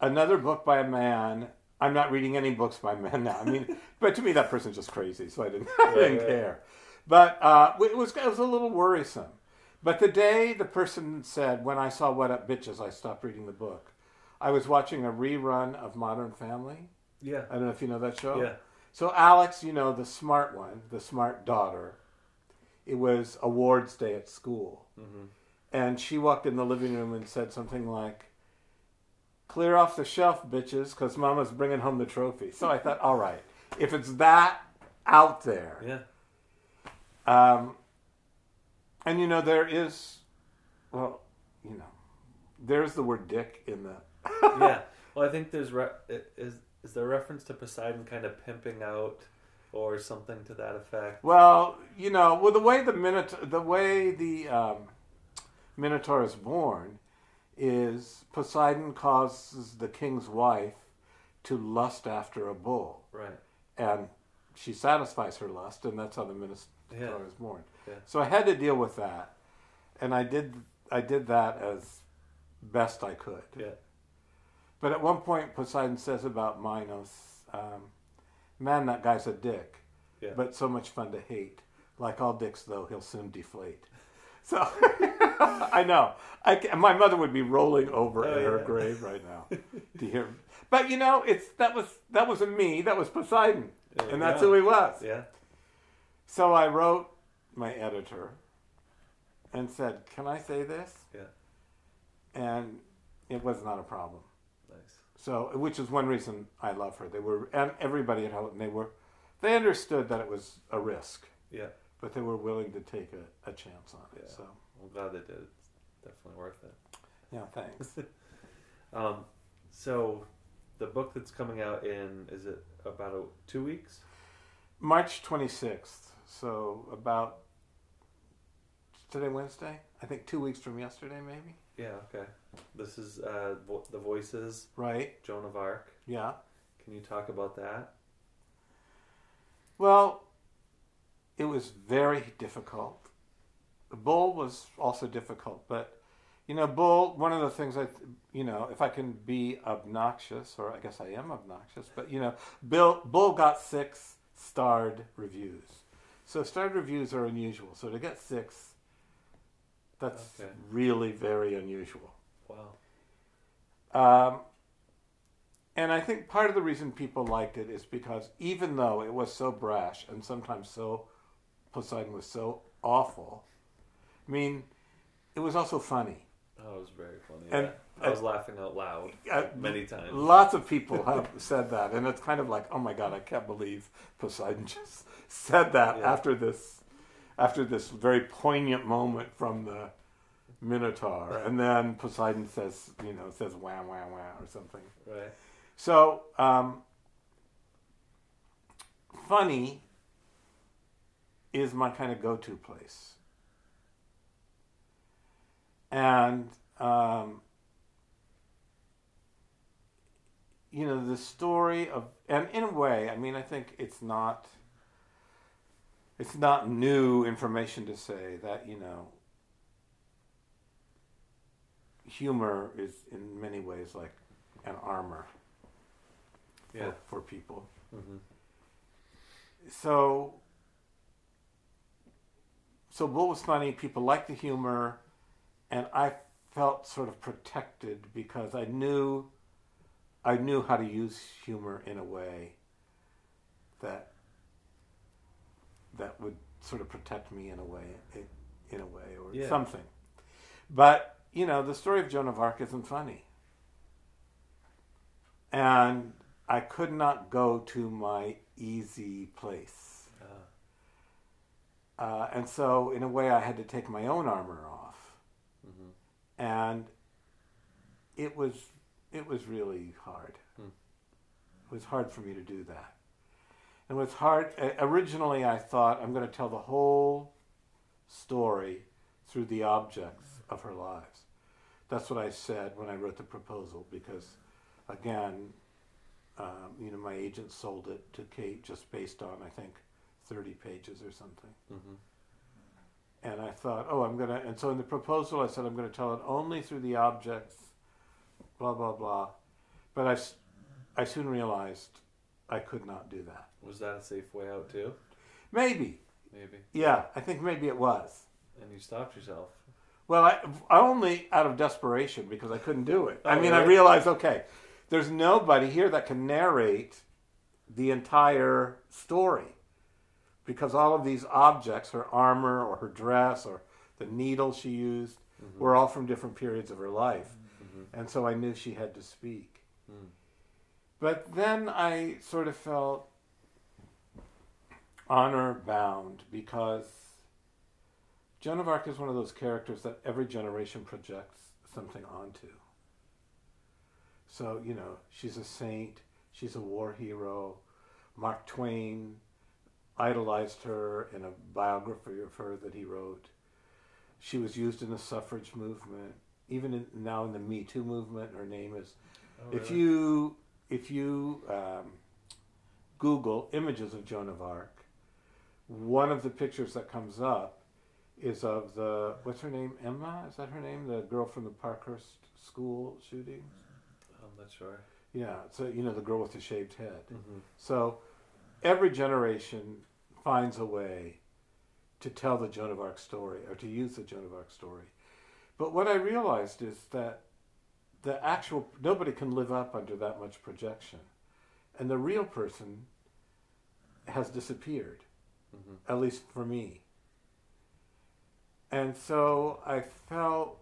another book by a man. I'm not reading any books by men now. I mean, but to me, that person's just crazy, so I didn't, I didn't care. But uh, it was it was a little worrisome. But the day the person said, when I saw What Up Bitches, I stopped reading the book. I was watching a rerun of Modern Family. Yeah. I don't know if you know that show. Yeah. So Alex, you know, the smart one, the smart daughter, it was awards day at school. Mhm. And she walked in the living room and said something like, clear off the shelf, bitches, because mama's bringing home the trophy. So I thought, all right, if it's that out there. Yeah. Um, and, you know, there is, well, you know, there's the word dick in the. yeah. Well, I think there's re- is is there reference to Poseidon kind of pimping out or something to that effect? Well, you know, well, the way the Minotaur, the way the um, Minotaur is born, is Poseidon causes the king's wife to lust after a bull, Right. and she satisfies her lust, and that's how the Minotaur Yeah. is born. Yeah. So I had to deal with that, and I did. I did that as best I could. Yeah. But at one point, Poseidon says about Minos, um, "Man, that guy's a dick." Yeah. but so much fun to hate. Like all dicks, though, he'll soon deflate. So I know. I, ca- my mother would be rolling over Oh, in her yeah. grave right now to hear. But you know, it's that was that wasn't me. That was Poseidon, There and that's go. who he was. Yeah. So I wrote my editor and said, "Can I say this?" Yeah. And it was not a problem. Nice. So, which is one reason I love her. They were, and everybody at Houghton, they were, they understood that it was a risk, Yeah. But they were willing to take a, a chance on it. Yeah. So, I'm glad they did. It's definitely worth it. yeah, thanks. Um, so the book that's coming out in is it about a, two weeks? March 26th. So, about today, Wednesday? I think two weeks from yesterday, maybe? Yeah. Okay. This is uh, vo- the voices Right? Joan of Arc. Yeah. Can you talk about that? Well, it was very difficult. Bull was also difficult, but you know, Bull. One of the things I, you know, if I can be obnoxious, or I guess I am obnoxious, but you know, Bill Bull got six starred reviews. So starred reviews are unusual. So to get six, that's Okay. really very unusual. Wow. Um, and I think part of the reason people liked it is because even though it was so brash and sometimes so Poseidon was so awful, I mean, it was also funny. That was very funny. And- yeah. I was laughing out loud Uh, many times. Lots of people have said that, and it's kind of like, oh my god, I can't believe Poseidon just said that Yeah. after this, after this very poignant moment from the Minotaur, and then Poseidon says, you know, says wham wham wham or something. Right. So, um, funny is my kind of go to place. And, um, you know, the story of, and in a way, I mean, I think it's not, it's not new information to say that, you know, humor is in many ways like an armor Yeah. for, for people. hmm So, so Bull was funny. People liked the humor, and I felt sort of protected because I knew, I knew how to use humor in a way that that would sort of protect me in a way, in, in a way, or Yeah. something. But you know, the story of Joan of Arc isn't funny, and I could not go to my easy place. Uh, and so, in a way, I had to take my own armor off, hmm and it was it was really hard. Hmm. It was hard for me to do that. It was hard. uh, Originally, I thought I'm going to tell the whole story through the objects of her lives. That's what I said when I wrote the proposal because, again, um, you know, my agent sold it to Kate just based on, I think, 30 pages or something. Mm-hmm. And I thought, oh, I'm going to, and so in the proposal, I said, I'm going to tell it only through the objects, blah, blah, blah. But I, I soon realized I could not do that. Was that a safe way out too? Maybe. Maybe. Yeah, I think maybe it was. And you stopped yourself. Well, I, I only out of desperation because I couldn't do it. I Oh, mean, I realized, okay, there's nobody here that can narrate the entire story because all of these objects, her armor or her dress or the needle she used, were all from different periods of her life. Mhm. And so I knew she had to speak. Mm. But then I sort of felt honor bound because Joan of Arc is one of those characters that every generation projects something onto. So, you know, she's a saint, she's a war hero. Mark Twain idolized her in a biography of her that he wrote. She was used in the suffrage movement. Even in, now in the Me Too movement, her name is Oh, if you if you um, Google images of Joan of Arc, one of the pictures that comes up is of the what's her name Emma is that her name the girl from the Parkhurst school shooting I'm not sure. yeah so you know the girl with the shaved head Mm-hmm. so every generation finds a way to tell the Joan of Arc story or to use the Joan of Arc story. But what I realized is that the actual nobody can live up under that much projection. And the real person has disappeared, Mm-hmm. at least for me. And so I felt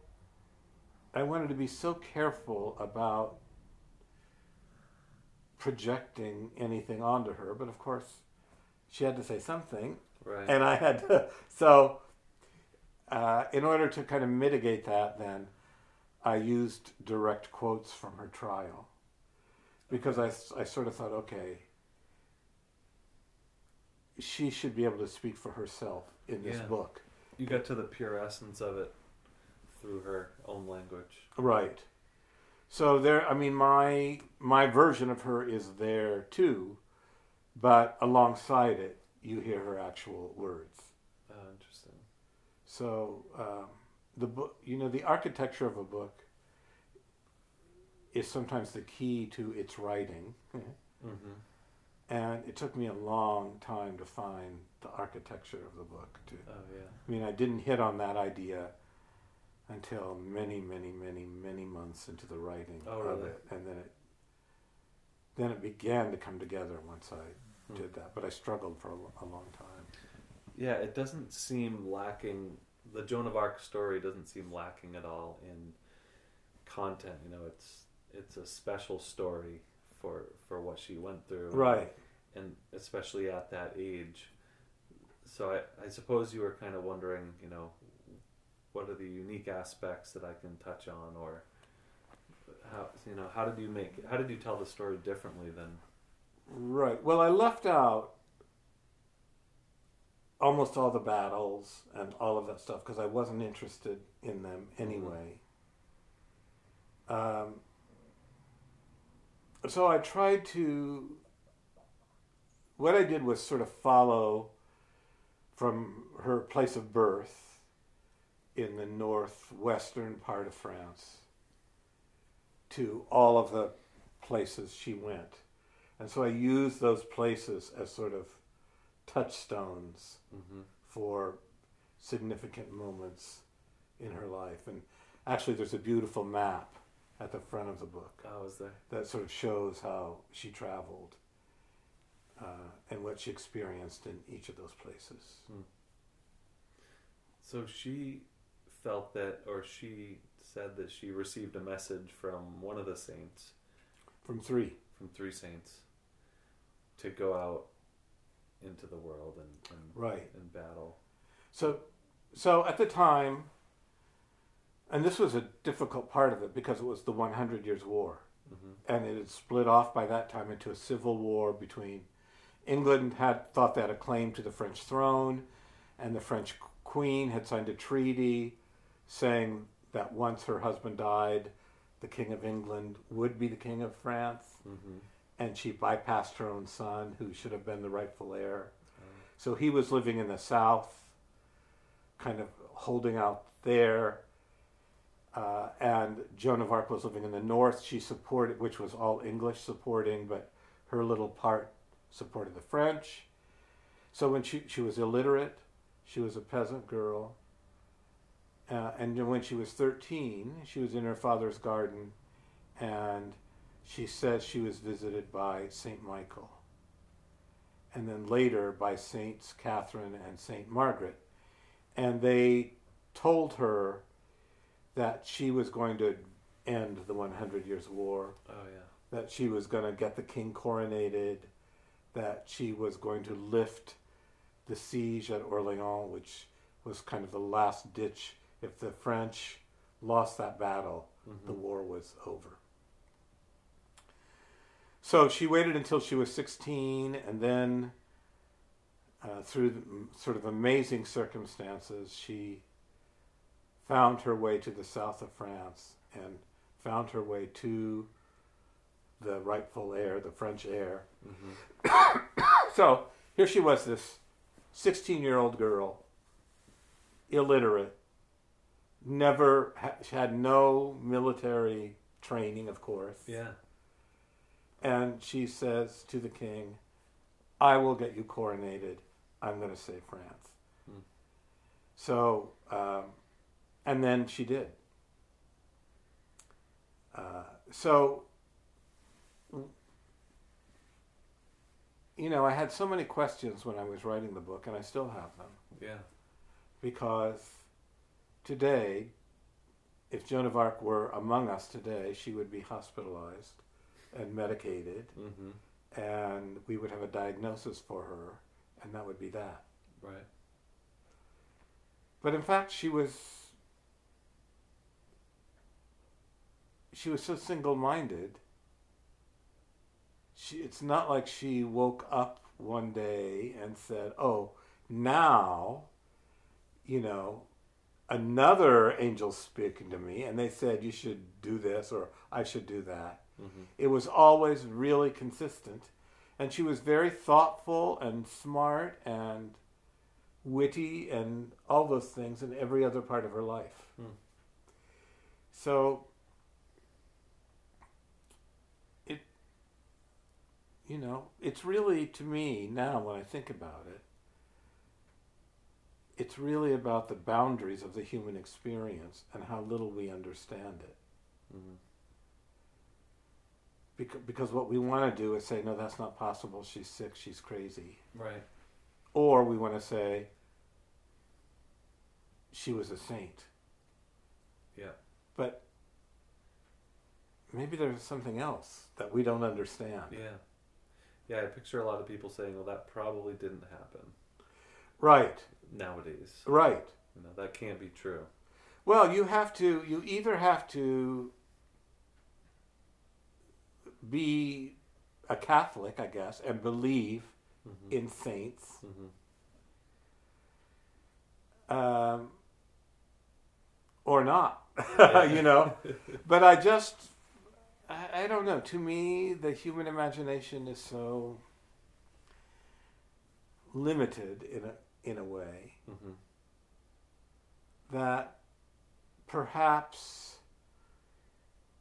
I wanted to be so careful about projecting anything onto her, but of course she had to say something, Right. and I had to. So, uh, in order to kind of mitigate that, then I used direct quotes from her trial because I, I sort of thought, okay, she should be able to speak for herself in this Yeah. book. you got to the pure essence of it through her own language. Right. So there, I mean, my my version of her is there too, but alongside it, you hear her actual words. Oh, interesting. So um, the book, you know, the architecture of a book is sometimes the key to its writing, Mm-hmm. and it took me a long time to find the architecture of the book. To, Oh, yeah. I mean, I didn't hit on that idea until many, many, many, many months into the writing Oh, of really? it, and then it then it began to come together once I Hmm. did that. But I struggled for a, a long time. Yeah, it doesn't seem lacking. The Joan of Arc story doesn't seem lacking at all in content. You know, it's it's a special story for for what she went through, Right. And especially at that age. So I, I suppose you were kind of wondering, you know, what are the unique aspects that I can touch on, or how you know how did you make how did you tell the story differently than Right. Well, I left out almost all the battles and all of that stuff because I wasn't interested in them anyway. Um, so I tried to. What I did was sort of follow from her place of birth in the northwestern part of France to all of the places she went. And so I used those places as sort of touchstones mm-hmm. for significant moments in her life. And actually, there's a beautiful map at the front of the book I was there. that sort of shows how she traveled uh, and what she experienced in each of those places. So she felt that, or she said that she received a message from one of the saints, From three. from three saints, to go out into the world and, and, Right. and battle. So, so at the time, and this was a difficult part of it because it was the 100 Years' War. Mm-hmm. and it had split off by that time into a civil war between England had thought they had a claim to the French throne, and the French queen had signed a treaty saying that once her husband died, the King of England would be the King of France. Mm-hmm. And she bypassed her own son, who should have been the rightful heir. So he was living in the south, kind of holding out there. Uh, and Joan of Arc was living in the north. She supported, which was all English supporting, but her little part supported the French. So when she, she was illiterate, she was a peasant girl. Uh, and when she was 13, she was in her father's garden, and she says she was visited by St. Michael and then later by Saints Catherine and Saint Margaret. And they told her that she was going to end the 100 Years' War, Oh yeah. that she was going to get the king coronated, that she was going to lift the siege at Orleans, which was kind of the last ditch. If the French lost that battle, the war was over. So she waited until she was 16, and then, uh, through the, sort of amazing circumstances, she found her way to the south of France and found her way to the rightful heir, the French heir. so here she was, this 16 year old girl, illiterate, never ha- she had no military training, of course. Yeah. And she says to the king, I will get you coronated. I'm going to save France. Hmm. So, um, and then she did. Uh, so, you know, I had so many questions when I was writing the book, and I still have them Yeah. because today, if Joan of Arc were among us today, she would be hospitalized and medicated, Mm-hmm. and we would have a diagnosis for her, and that would be that. Right. But in fact, she was she was so single-minded. She, it's not like she woke up one day and said, "Oh, now, you know, another angel speaking to me, and they said you should do this or I should do that." Mm-hmm. It was always really consistent, and she was very thoughtful and smart and witty and all those things in every other part of her life. Hmm. So it you know, it's really to me now when I think about it it's really about the boundaries of the human experience and how little we understand it. Mm-hmm. Because, because what we want to do is say, no, that's not possible. She's sick. She's crazy. Right. Or we want to say, she was a saint. Yeah. But maybe there's something else that we don't understand. Yeah. Yeah. I picture a lot of people saying, "Well, that probably didn't happen Right, nowadays." right. You know, that can't be true. Well, you have to, you either have to be a Catholic, I guess, and believe Mm-hmm. in saints. Mm-hmm. um, or not, Yeah. you know. But I just, I, I don't know. To me, the human imagination is so limited in a in a way Mm-hmm. that perhaps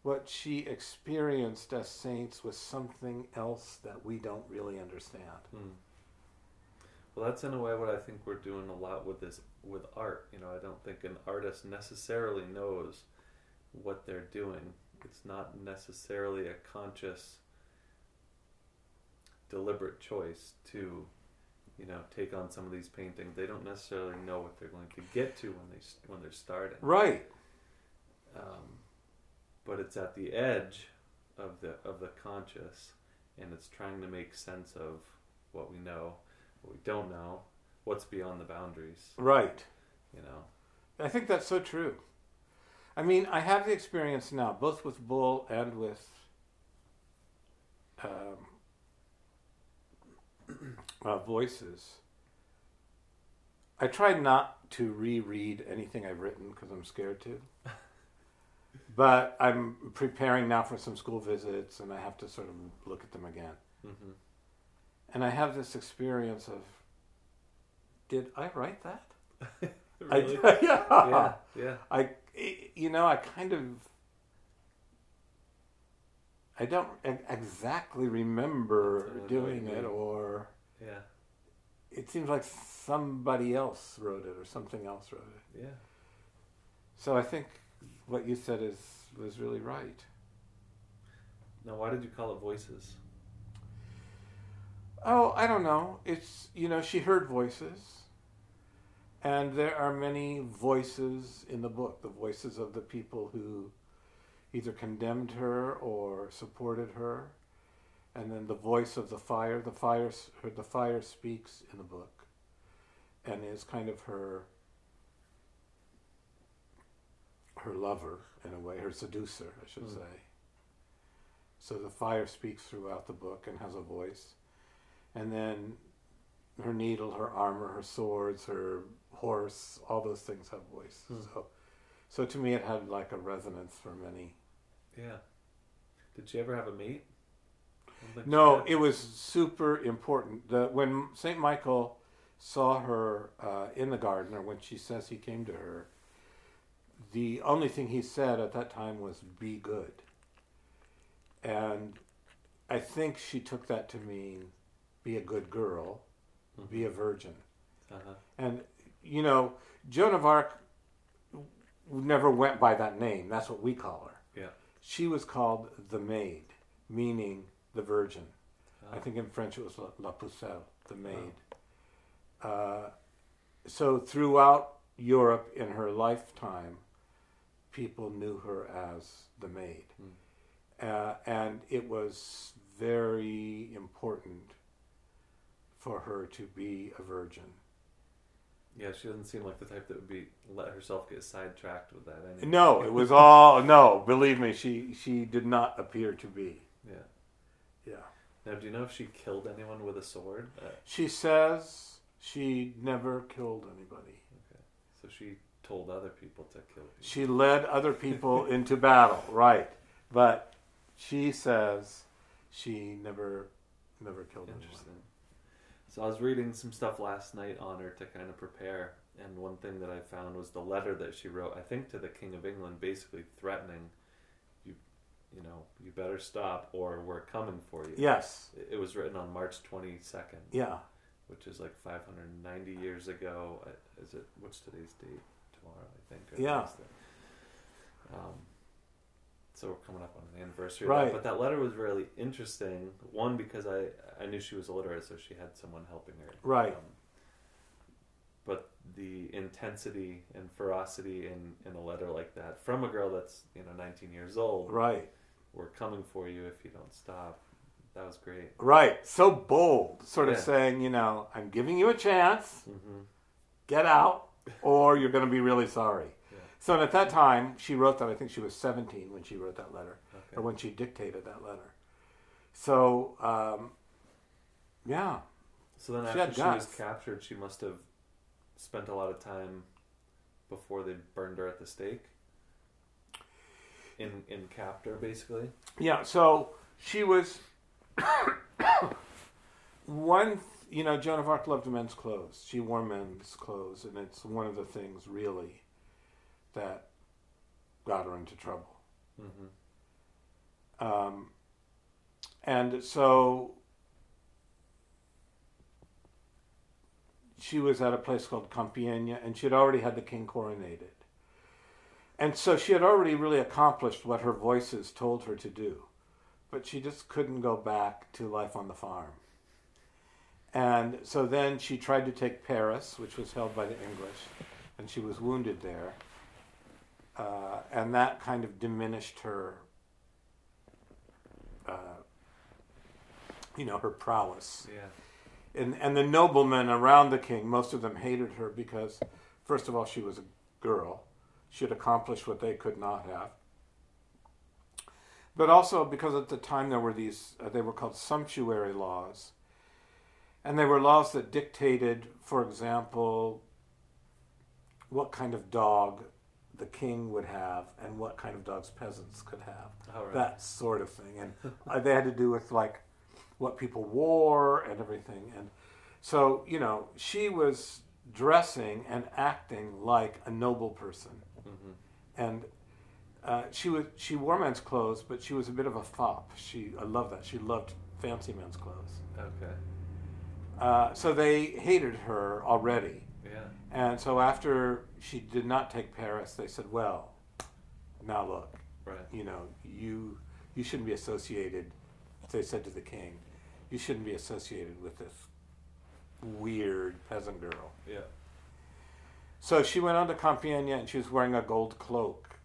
what she experienced as saints was something else that we don't really understand. Hmm. Well, that's in a way what I think we're doing a lot with this with art. You know, I don't think an artist necessarily knows what they're doing. It's not necessarily a conscious, deliberate choice to, you know, take on some of these paintings. They don't necessarily know what they're going to get to when they when they're starting. Right. Um, but it's at the edge of the of the conscious, and it's trying to make sense of what we know, what we don't know, what's beyond the boundaries. Right. You know. I think that's so true. I mean, I have the experience now, both with Bull and with um, uh, voices. I try not to reread anything I've written because I'm scared to. but I'm preparing now for some school visits, and I have to sort of look at them again. hmm And I have this experience of, did I write that? really? I, yeah. yeah, yeah. I, you know, I kind of, I don't exactly remember That's what I doing it, or Yeah, it seems like somebody else wrote it or something else wrote it. yeah. So I think what you said is was really right. Now, why did you call it voices? Oh, I don't know. It's you know she heard voices, and there are many voices in the book. The voices of the people who either condemned her or supported her, and then the voice of the fire. The fire, her, the fire speaks in the book, and is kind of her her lover in a way, her seducer, I should Hmm. say. So the fire speaks throughout the book and has a voice and then her needle, her armor, her swords, her horse, all those things have voice. Hmm. So, so to me, it had like a resonance for many. Yeah. Did you ever have a mate? I don't think she No, it was super important. The when Saint Michael saw her uh, in the garden, or when she says he came to her, the only thing he said at that time was "Be good," and I think she took that to mean be a good girl, be a virgin. Uh-huh. And you know, Joan of Arc never went by that name. That's what we call her. Yeah. She was called the Maid, meaning the Virgin. I Ah. think in French it was La, la Pucelle, the Maid. Uh, so throughout Europe in her lifetime, people knew her as the Maid. Uh, and it was very important for her to be a virgin. Yeah, she doesn't seem like the type that would be let herself get sidetracked with that. Anyway. No, it was all no. Believe me, she she did not appear to be. Yeah. Yeah, Now, do you know if she killed anyone with a sword? Uh, she says she never killed anybody. Okay. So she told other people to kill people. She led other people into battle, right? But she says she never never killed anyone. Interesting. So I was reading some stuff last night on her to kind of prepare, and one thing that I found was the letter that she wrote. I think to the King of England, basically threatening, you know, you better stop or we're coming for you. Yes, It- was written on March twenty second, yeah, which is like five hundred and ninety years ago. Is it? What's today's date? Tomorrow, I think. Yeah. Um, so we're coming up on an anniversary. of that. Right. But that letter was really interesting. One because I I knew she was illiterate, so she had someone helping her. Right. Um, but the intensity and ferocity in, in a letter like that from a girl that's you know 19 years old, right, we're coming for you if you don't stop. That was great. right. So bold, sort of Yeah. saying, you know, I'm giving you a chance. hmm Get out, or you're going to be really sorry. Yeah. So at that time, she wrote that. I think she was 17 when she wrote that letter. Okay. or when she dictated that letter. So, um, yeah, So then, She after she was captured, she must have spent a lot of time before they burned her at the stake. In in captor, basically. yeah. So she was one. You know, Joan of Arc loved men's clothes. She wore men's clothes, and it's one of the things really that got her into trouble. hmm Um, and so she was at a place called Compiègne, and she had already had the king coronated. And so she had already really accomplished what her voices told her to do, but she just couldn't go back to life on the farm. And so then she tried to take Paris, which was held by the English, and she was wounded there. Uh, and that kind of diminished her uh, you know, her prowess. Yeah. And, and the noblemen around the king, most of them hated her because, first of all, she was a girl. She had accomplished what they could not have. But also because at the time there were these, uh, they were called sumptuary laws. And they were laws that dictated, for example, what kind of dog the king would have and what kind of dogs peasants could have. Oh, right. That sort of thing. And uh, they had to do with like what people wore and everything. And so, you know, she was dressing and acting like a noble person. And uh, she was she wore men's clothes, but she was a bit of a fop. She I love that. She loved fancy men's clothes. Okay. Uh, so they hated her already. Yeah. And so after she did not take Paris, they said, "Well, now look, Right. you know, you you shouldn't be associated." They said to the king, "You shouldn't be associated with this weird peasant girl." Yeah. So she went on to Compiègne, and she was wearing a gold cloak,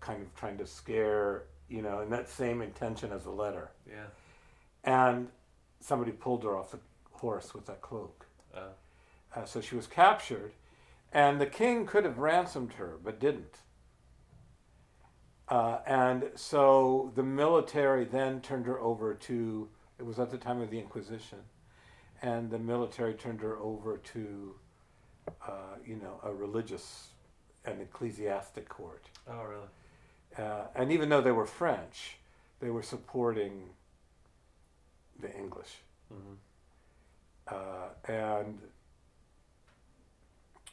kind of trying to scare, you know, in that same intention as the letter. Yeah. And somebody pulled her off the horse with that cloak. Oh. Uh, so she was captured, and the king could have ransomed her, but didn't. Uh, and so the military then turned her over to, it was at the time of the Inquisition, and the military turned her over to, uh, you know, a religious and ecclesiastic court. Oh, really? Uh, and even though they were French, they were supporting the English. hmm Uh, and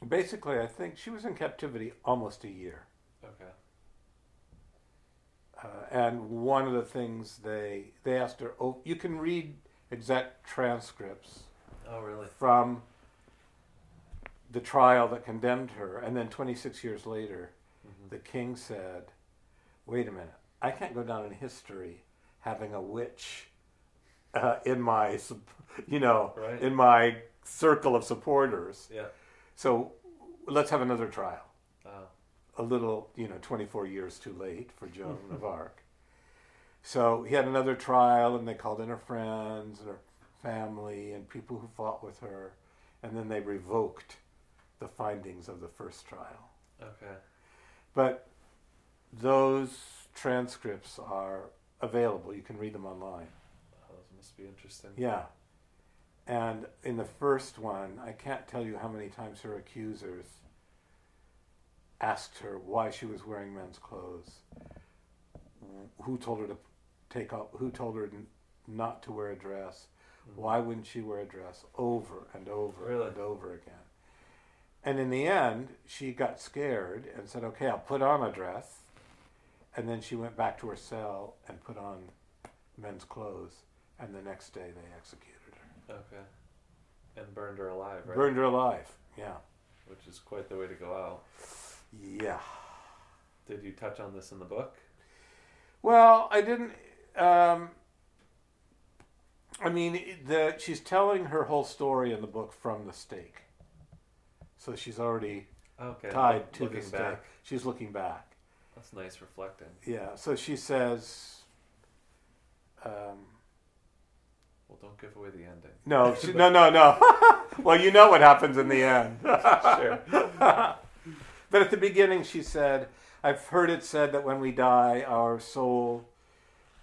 basically, I think she was in captivity almost a year. Okay. Uh, and one of the things they they asked her, oh, you can read exact transcripts Oh, really? from the trial that condemned her, and then 26 years later, hmm the king said, "Wait a minute, I can't go down in history having a witch uh, in my, you know, Right. in my circle of supporters. Yeah. So let's have another trial." Oh. a little, you know, 24 years too late for Joan of Arc. So he had another trial, and they called in her friends and her family and people who fought with her, and then they revoked the findings of the first trial. Okay. But those transcripts are available. You can read them online. Oh, those must be interesting. Yeah. And in the first one, I can't tell you how many times her accusers asked her why she was wearing men's clothes, who told her to take off, who told her not to wear a dress, Mhm. why wouldn't she wear a dress, over and over Really? and over again. And in the end, she got scared and said, okay, I'll put on a dress. And then she went back to her cell and put on men's clothes. And the next day they executed her. Okay. And burned her alive, right? Burned her alive. Yeah. Which is quite the way to go out. Yeah. Did you touch on this in the book? Well, I didn't. Um, I mean, the she's telling her whole story in the book from the stake. So she's already Okay. tied to the looking stake. back. She's looking back. That's nice reflecting. Yeah. So she says. Um, Well, don't give away the ending. no, she, no, no, no. well, you know what happens in the end. sure. But at the beginning, she said, I've heard it said that when we die, our soul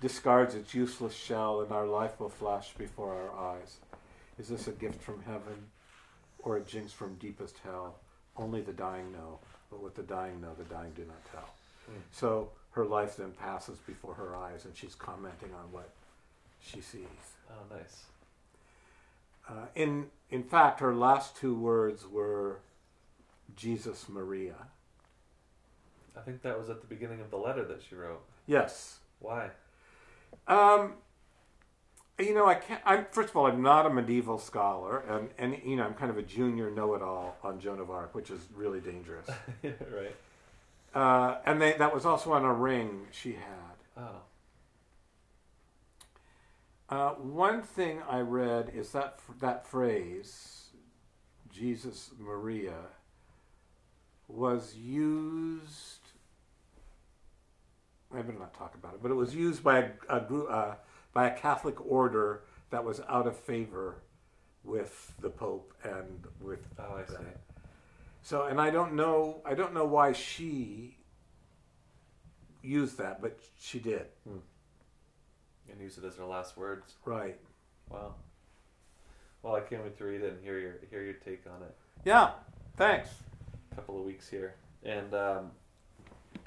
discards its useless shell and our life will flash before our eyes. Is this a gift from heaven or a jinx from deepest hell? Only the dying know, but what the dying know, the dying do not tell. Hmm. So her life then passes before her eyes, and she's commenting on what she sees. Oh, nice. Uh, in in fact, her last two words were Jesus Maria. I think that was at the beginning of the letter that she wrote. Yes. Why? Um, you know, I can't. I'm first of all, I'm not a medieval scholar, and and you know, I'm kind of a junior know-it-all on Joan of Arc, which is really dangerous. right. Uh, and they, that was also on a ring she had. Oh. Uh, one thing I read is that that phrase, Jesus Maria, was used. I better not talk about it, but it was used by a, a group, uh, by a Catholic order that was out of favor with the Pope and with. Oh, I see. that. So, and I don't know, I don't know why she used that, but she did. And use it as her last words. Right. Wow. Well, I can't wait to read it and hear your hear your take on it. Yeah. Thanks. A couple of weeks here. And um,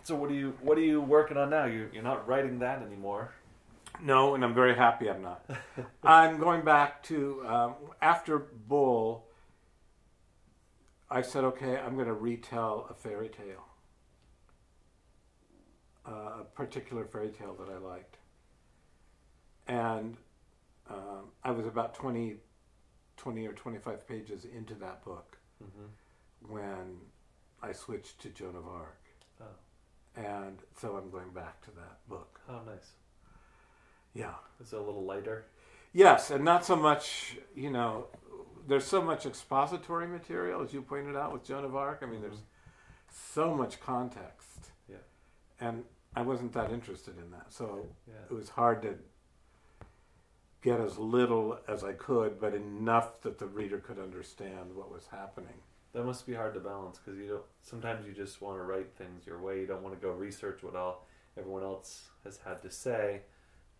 so, what are you what are you working on now? You you're not writing that anymore. No, and I'm very happy I'm not. I'm going back to um, after Bull. I said, okay, I'm going to retell a fairy tale, uh, a particular fairy tale that I liked, and um, I was about 20, 20 or 25 pages into that book Mm-hmm. when I switched to Joan of Arc, Oh. and so I'm going back to that book. Oh, nice. Yeah. It's a little lighter. Yes, and not so much, you know, there's so much expository material, as you pointed out with Joan of Arc. I mean, mm-hmm. there's so much context. Yeah. And I wasn't that interested in that. So Yeah. it was hard to get as little as I could, but enough that the reader could understand what was happening. That must be hard to balance because you don't. Sometimes you just want to write things your way. You don't want to go research what all everyone else has had to say,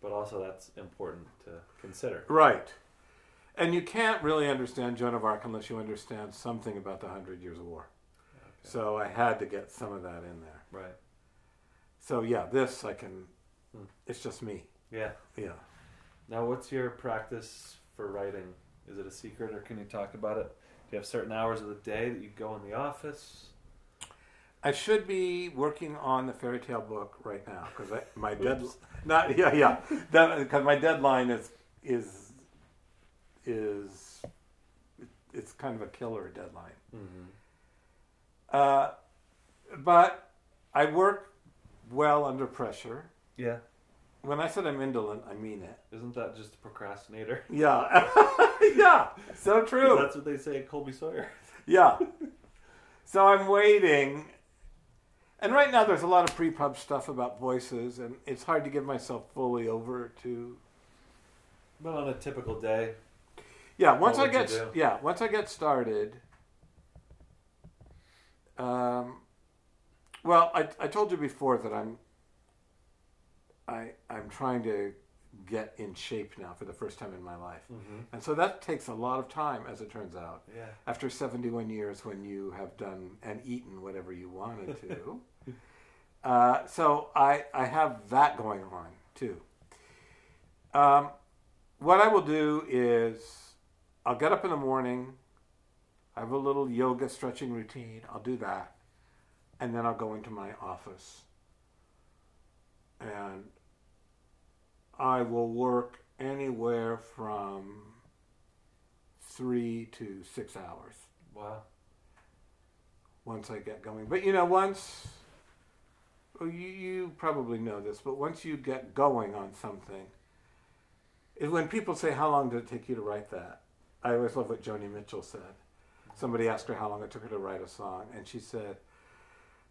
but also that's important to consider. Right. And you can't really understand Joan of Arc unless you understand something about the Hundred Years' of War. Okay. So I had to get some of that in there. Right. So yeah, this I can. Hmm. It's just me. Yeah. Yeah. Now, what's your practice for writing? Is it a secret, or can you talk about it? Do you have certain hours of the day that you go in the office? I should be working on the fairy tale book right now because my dead not yeah yeah because my deadline is is is it's kind of a killer deadline. Mm-hmm. Uh, but I work well under pressure. Yeah. When I said I'm indolent, I mean it. Isn't that just a procrastinator? Yeah, yeah, so true. That's what they say at Colby Sawyer. Yeah. So I'm waiting. And right now there's a lot of pre-pub stuff about voices and it's hard to give myself fully over to But on a typical day, Yeah, once I get yeah, once I get started um well, I I told you before that I'm I I'm trying to get in shape now for the first time in my life. mm-hmm. And so that takes a lot of time as it turns out. yeah, after 71 years when you have done and eaten whatever you wanted to. uh, so I, I have that going on too. Um, what I will do is I'll get up in the morning, I have a little yoga stretching routine, I'll do that, and then I'll go into my office. And I will work anywhere from three to six hours wow, once I get going. But you know, once well, you you probably know this, but once you get going on something, it, when people say, "How long did it take you to write that?" I always love what Joni Mitchell said. Somebody asked her how long it took her to write a song, and she said,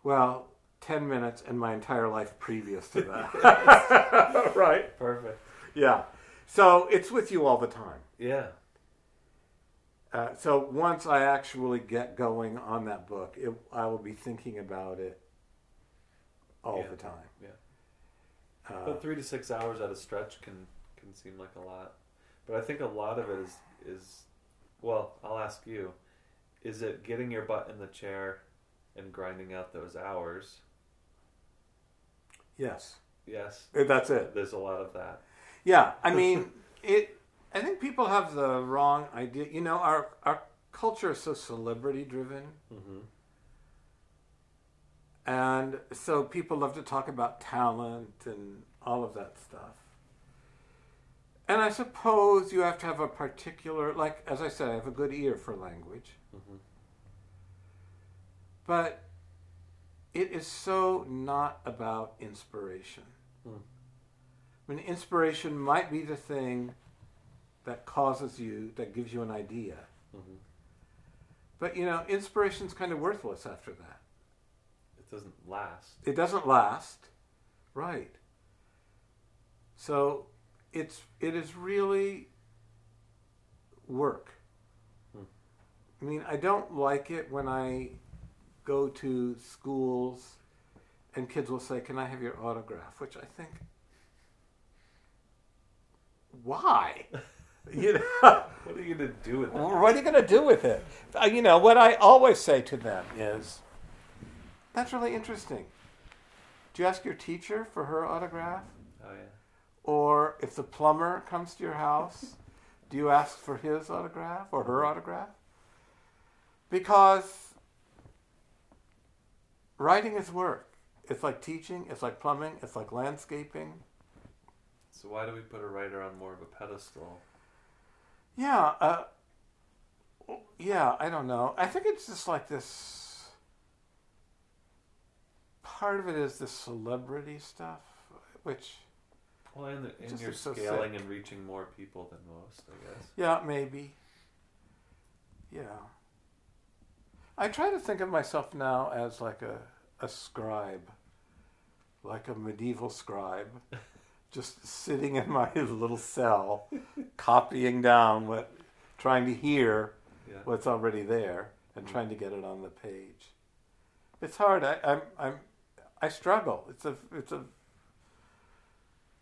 "Well." 10 minutes and my entire life previous to that. right. perfect. Yeah. So it's with you all the time. Yeah, Uh, so once I actually get going on that book, it, I will be thinking about it all Yeah. the time. Yeah. Uh, but three to six hours at a stretch can can seem like a lot. But I think a lot of it is is well, I'll ask you, is it getting your butt in the chair and grinding out those hours? Yes, Yes, Uh, that's it. there's a lot of that. Yeah, I mean, it. I think people have the wrong idea. You know, our our culture is so celebrity driven, Mm-hmm. and so people love to talk about talent and all of that stuff. And I suppose you have to have a particular, like as I said, I have a good ear for language. Mm-hmm. But it is so not about inspiration. Hmm. I mean, inspiration might be the thing that causes you, that gives you an idea. Mm-hmm. But you know, inspiration's kind of worthless after that. It doesn't last. It doesn't last, right? So it's it is really work. Hmm. I mean, I don't like it when I go to schools and kids will say, "Can I have your autograph?" Which I think, why? you know, What are you gonna do with that? what are you going to do with it? Uh, you know, what I always say to them is, That's really interesting. Do you ask your teacher for her autograph? Oh yeah. Or if the plumber comes to your house, do you ask for his autograph or her autograph? Because writing is work. It's like teaching, it's like plumbing, it's like landscaping. So why do we put a writer on more of a pedestal? Yeah, uh, yeah, I don't know. I think it's just like this. Part of it is the celebrity stuff, which, Well, and, the, and you're so scaling and reaching more people than most, I guess. yeah, maybe. Yeah. I try to think of myself now as like a, a scribe, like a medieval scribe, just sitting in my little cell, copying down what, trying to hear Yeah. what's already there and mm. trying to get it on the page. It's hard. I, I'm, I'm, I struggle. It's a, it's a,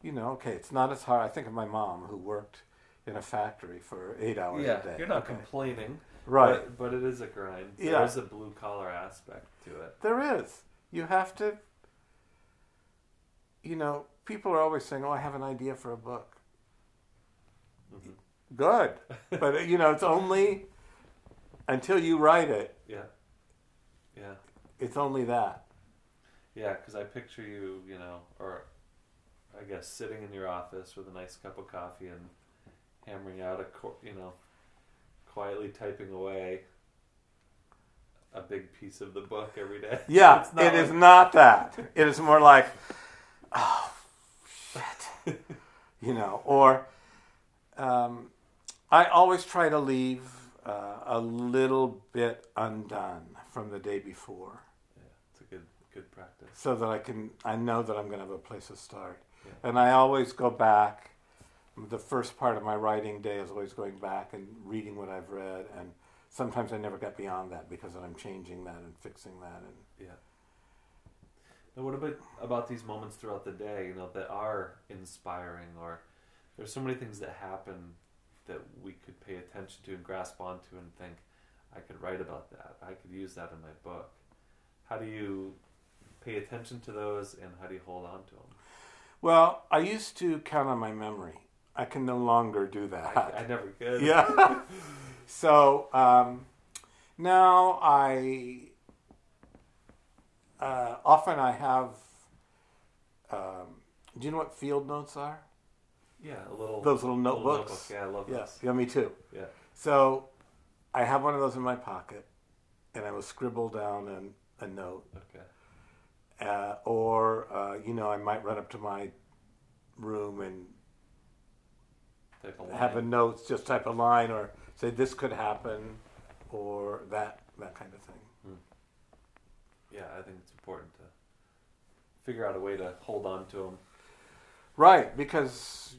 you know, okay, it's not as hard. I think of my mom who worked in a factory for eight hours yeah, a day. you're not okay. complaining, right. But, but it is a grind. Yeah. There's a blue collar aspect to it. There is. You have to, you know, people are always saying, oh, I have an idea for a book. Mhm. Good. but, you know, it's only until you write it, Yeah, yeah, it's only that. yeah. Because I picture you, you know, or I guess sitting in your office with a nice cup of coffee and hammering out a, you know, quietly typing away a big piece of the book every day. Yeah, It's not it is like- not that. It is more like, oh, shit. you know, or um, I always try to leave uh, a little bit undone from the day before Yeah, it's a good good practice. so that I can, I know that I'm going to have a place to start. Yeah. And I always go back. The first part of my writing day is always going back and reading what I've read. And sometimes I never get beyond that because I'm changing that and fixing that. And Yeah. Now, what about about these moments throughout the day? You know, that are inspiring, or there's so many things that happen that we could pay attention to and grasp onto and think, I could write about that. I could use that in my book. How do you pay attention to those, and how do you hold on to them? Well, I used to count on my memory. I can no longer do that. I, I never could. yeah. so um, now I uh, often I have. Um, do you know what field notes are? Yeah, a little. Those little little notebooks. notebook. Yeah, I love Yeah, those. yeah, me too. Yeah. So I have one of those in my pocket, and I will scribble down an, a note. Okay. uh, or uh, you know I might run up to my room and Type have a line. note, just type a line, or say this could happen, or that that kind of thing. Yeah, I think it's important to figure out a way to hold on to them. Right, because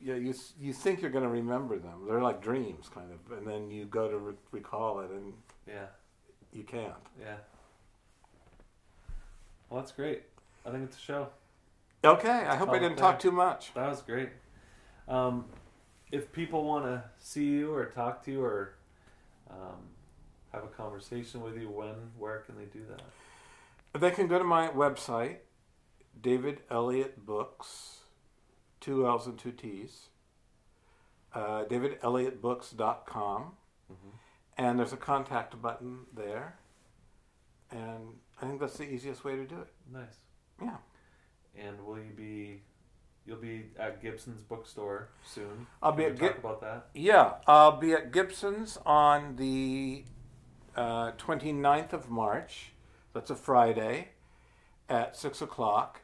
yeah, you s- you think you're going to remember them. They're like dreams, kind of, and then you go to re- recall it, and Yeah. you can't. Yeah. Well, that's great. I think it's a show. Okay, I hope I didn't talk too much. That was great. Um, if people want to see you or talk to you or um, have a conversation with you, when, where can they do that? They can go to my website, David Elliott Books, two L's and two T's, uh, davidelliottbooks.com, Mm-hmm. and there's a contact button there. And I think that's the easiest way to do it. Nice. Yeah. And will you be? You'll be at Gibson's bookstore soon. I'll be Can at we talk Gib- about that. Yeah, I'll be at Gibson's on the uh, 29th of March. That's a Friday at 6 o'clock.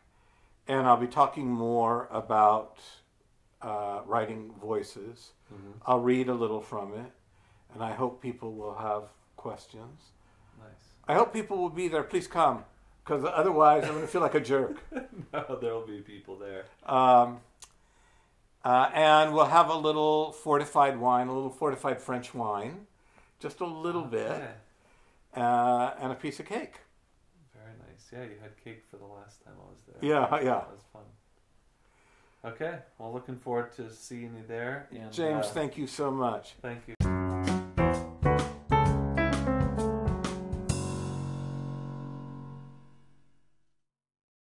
And I'll be talking more about uh, writing voices. Mm-hmm. I'll read a little from it. And I hope people will have questions. Nice. I hope people will be there. Please come. Because otherwise, I'm going to feel like a jerk. no, there'll be people there. Um, uh, and we'll have a little fortified wine, a little fortified French wine, just a little bit, uh, and a piece of cake. Very nice. Yeah, you had cake for the last time I was there. Yeah, yeah. That was fun. Okay. Well, looking forward to seeing you there. And, James, uh, thank you so much. thank you.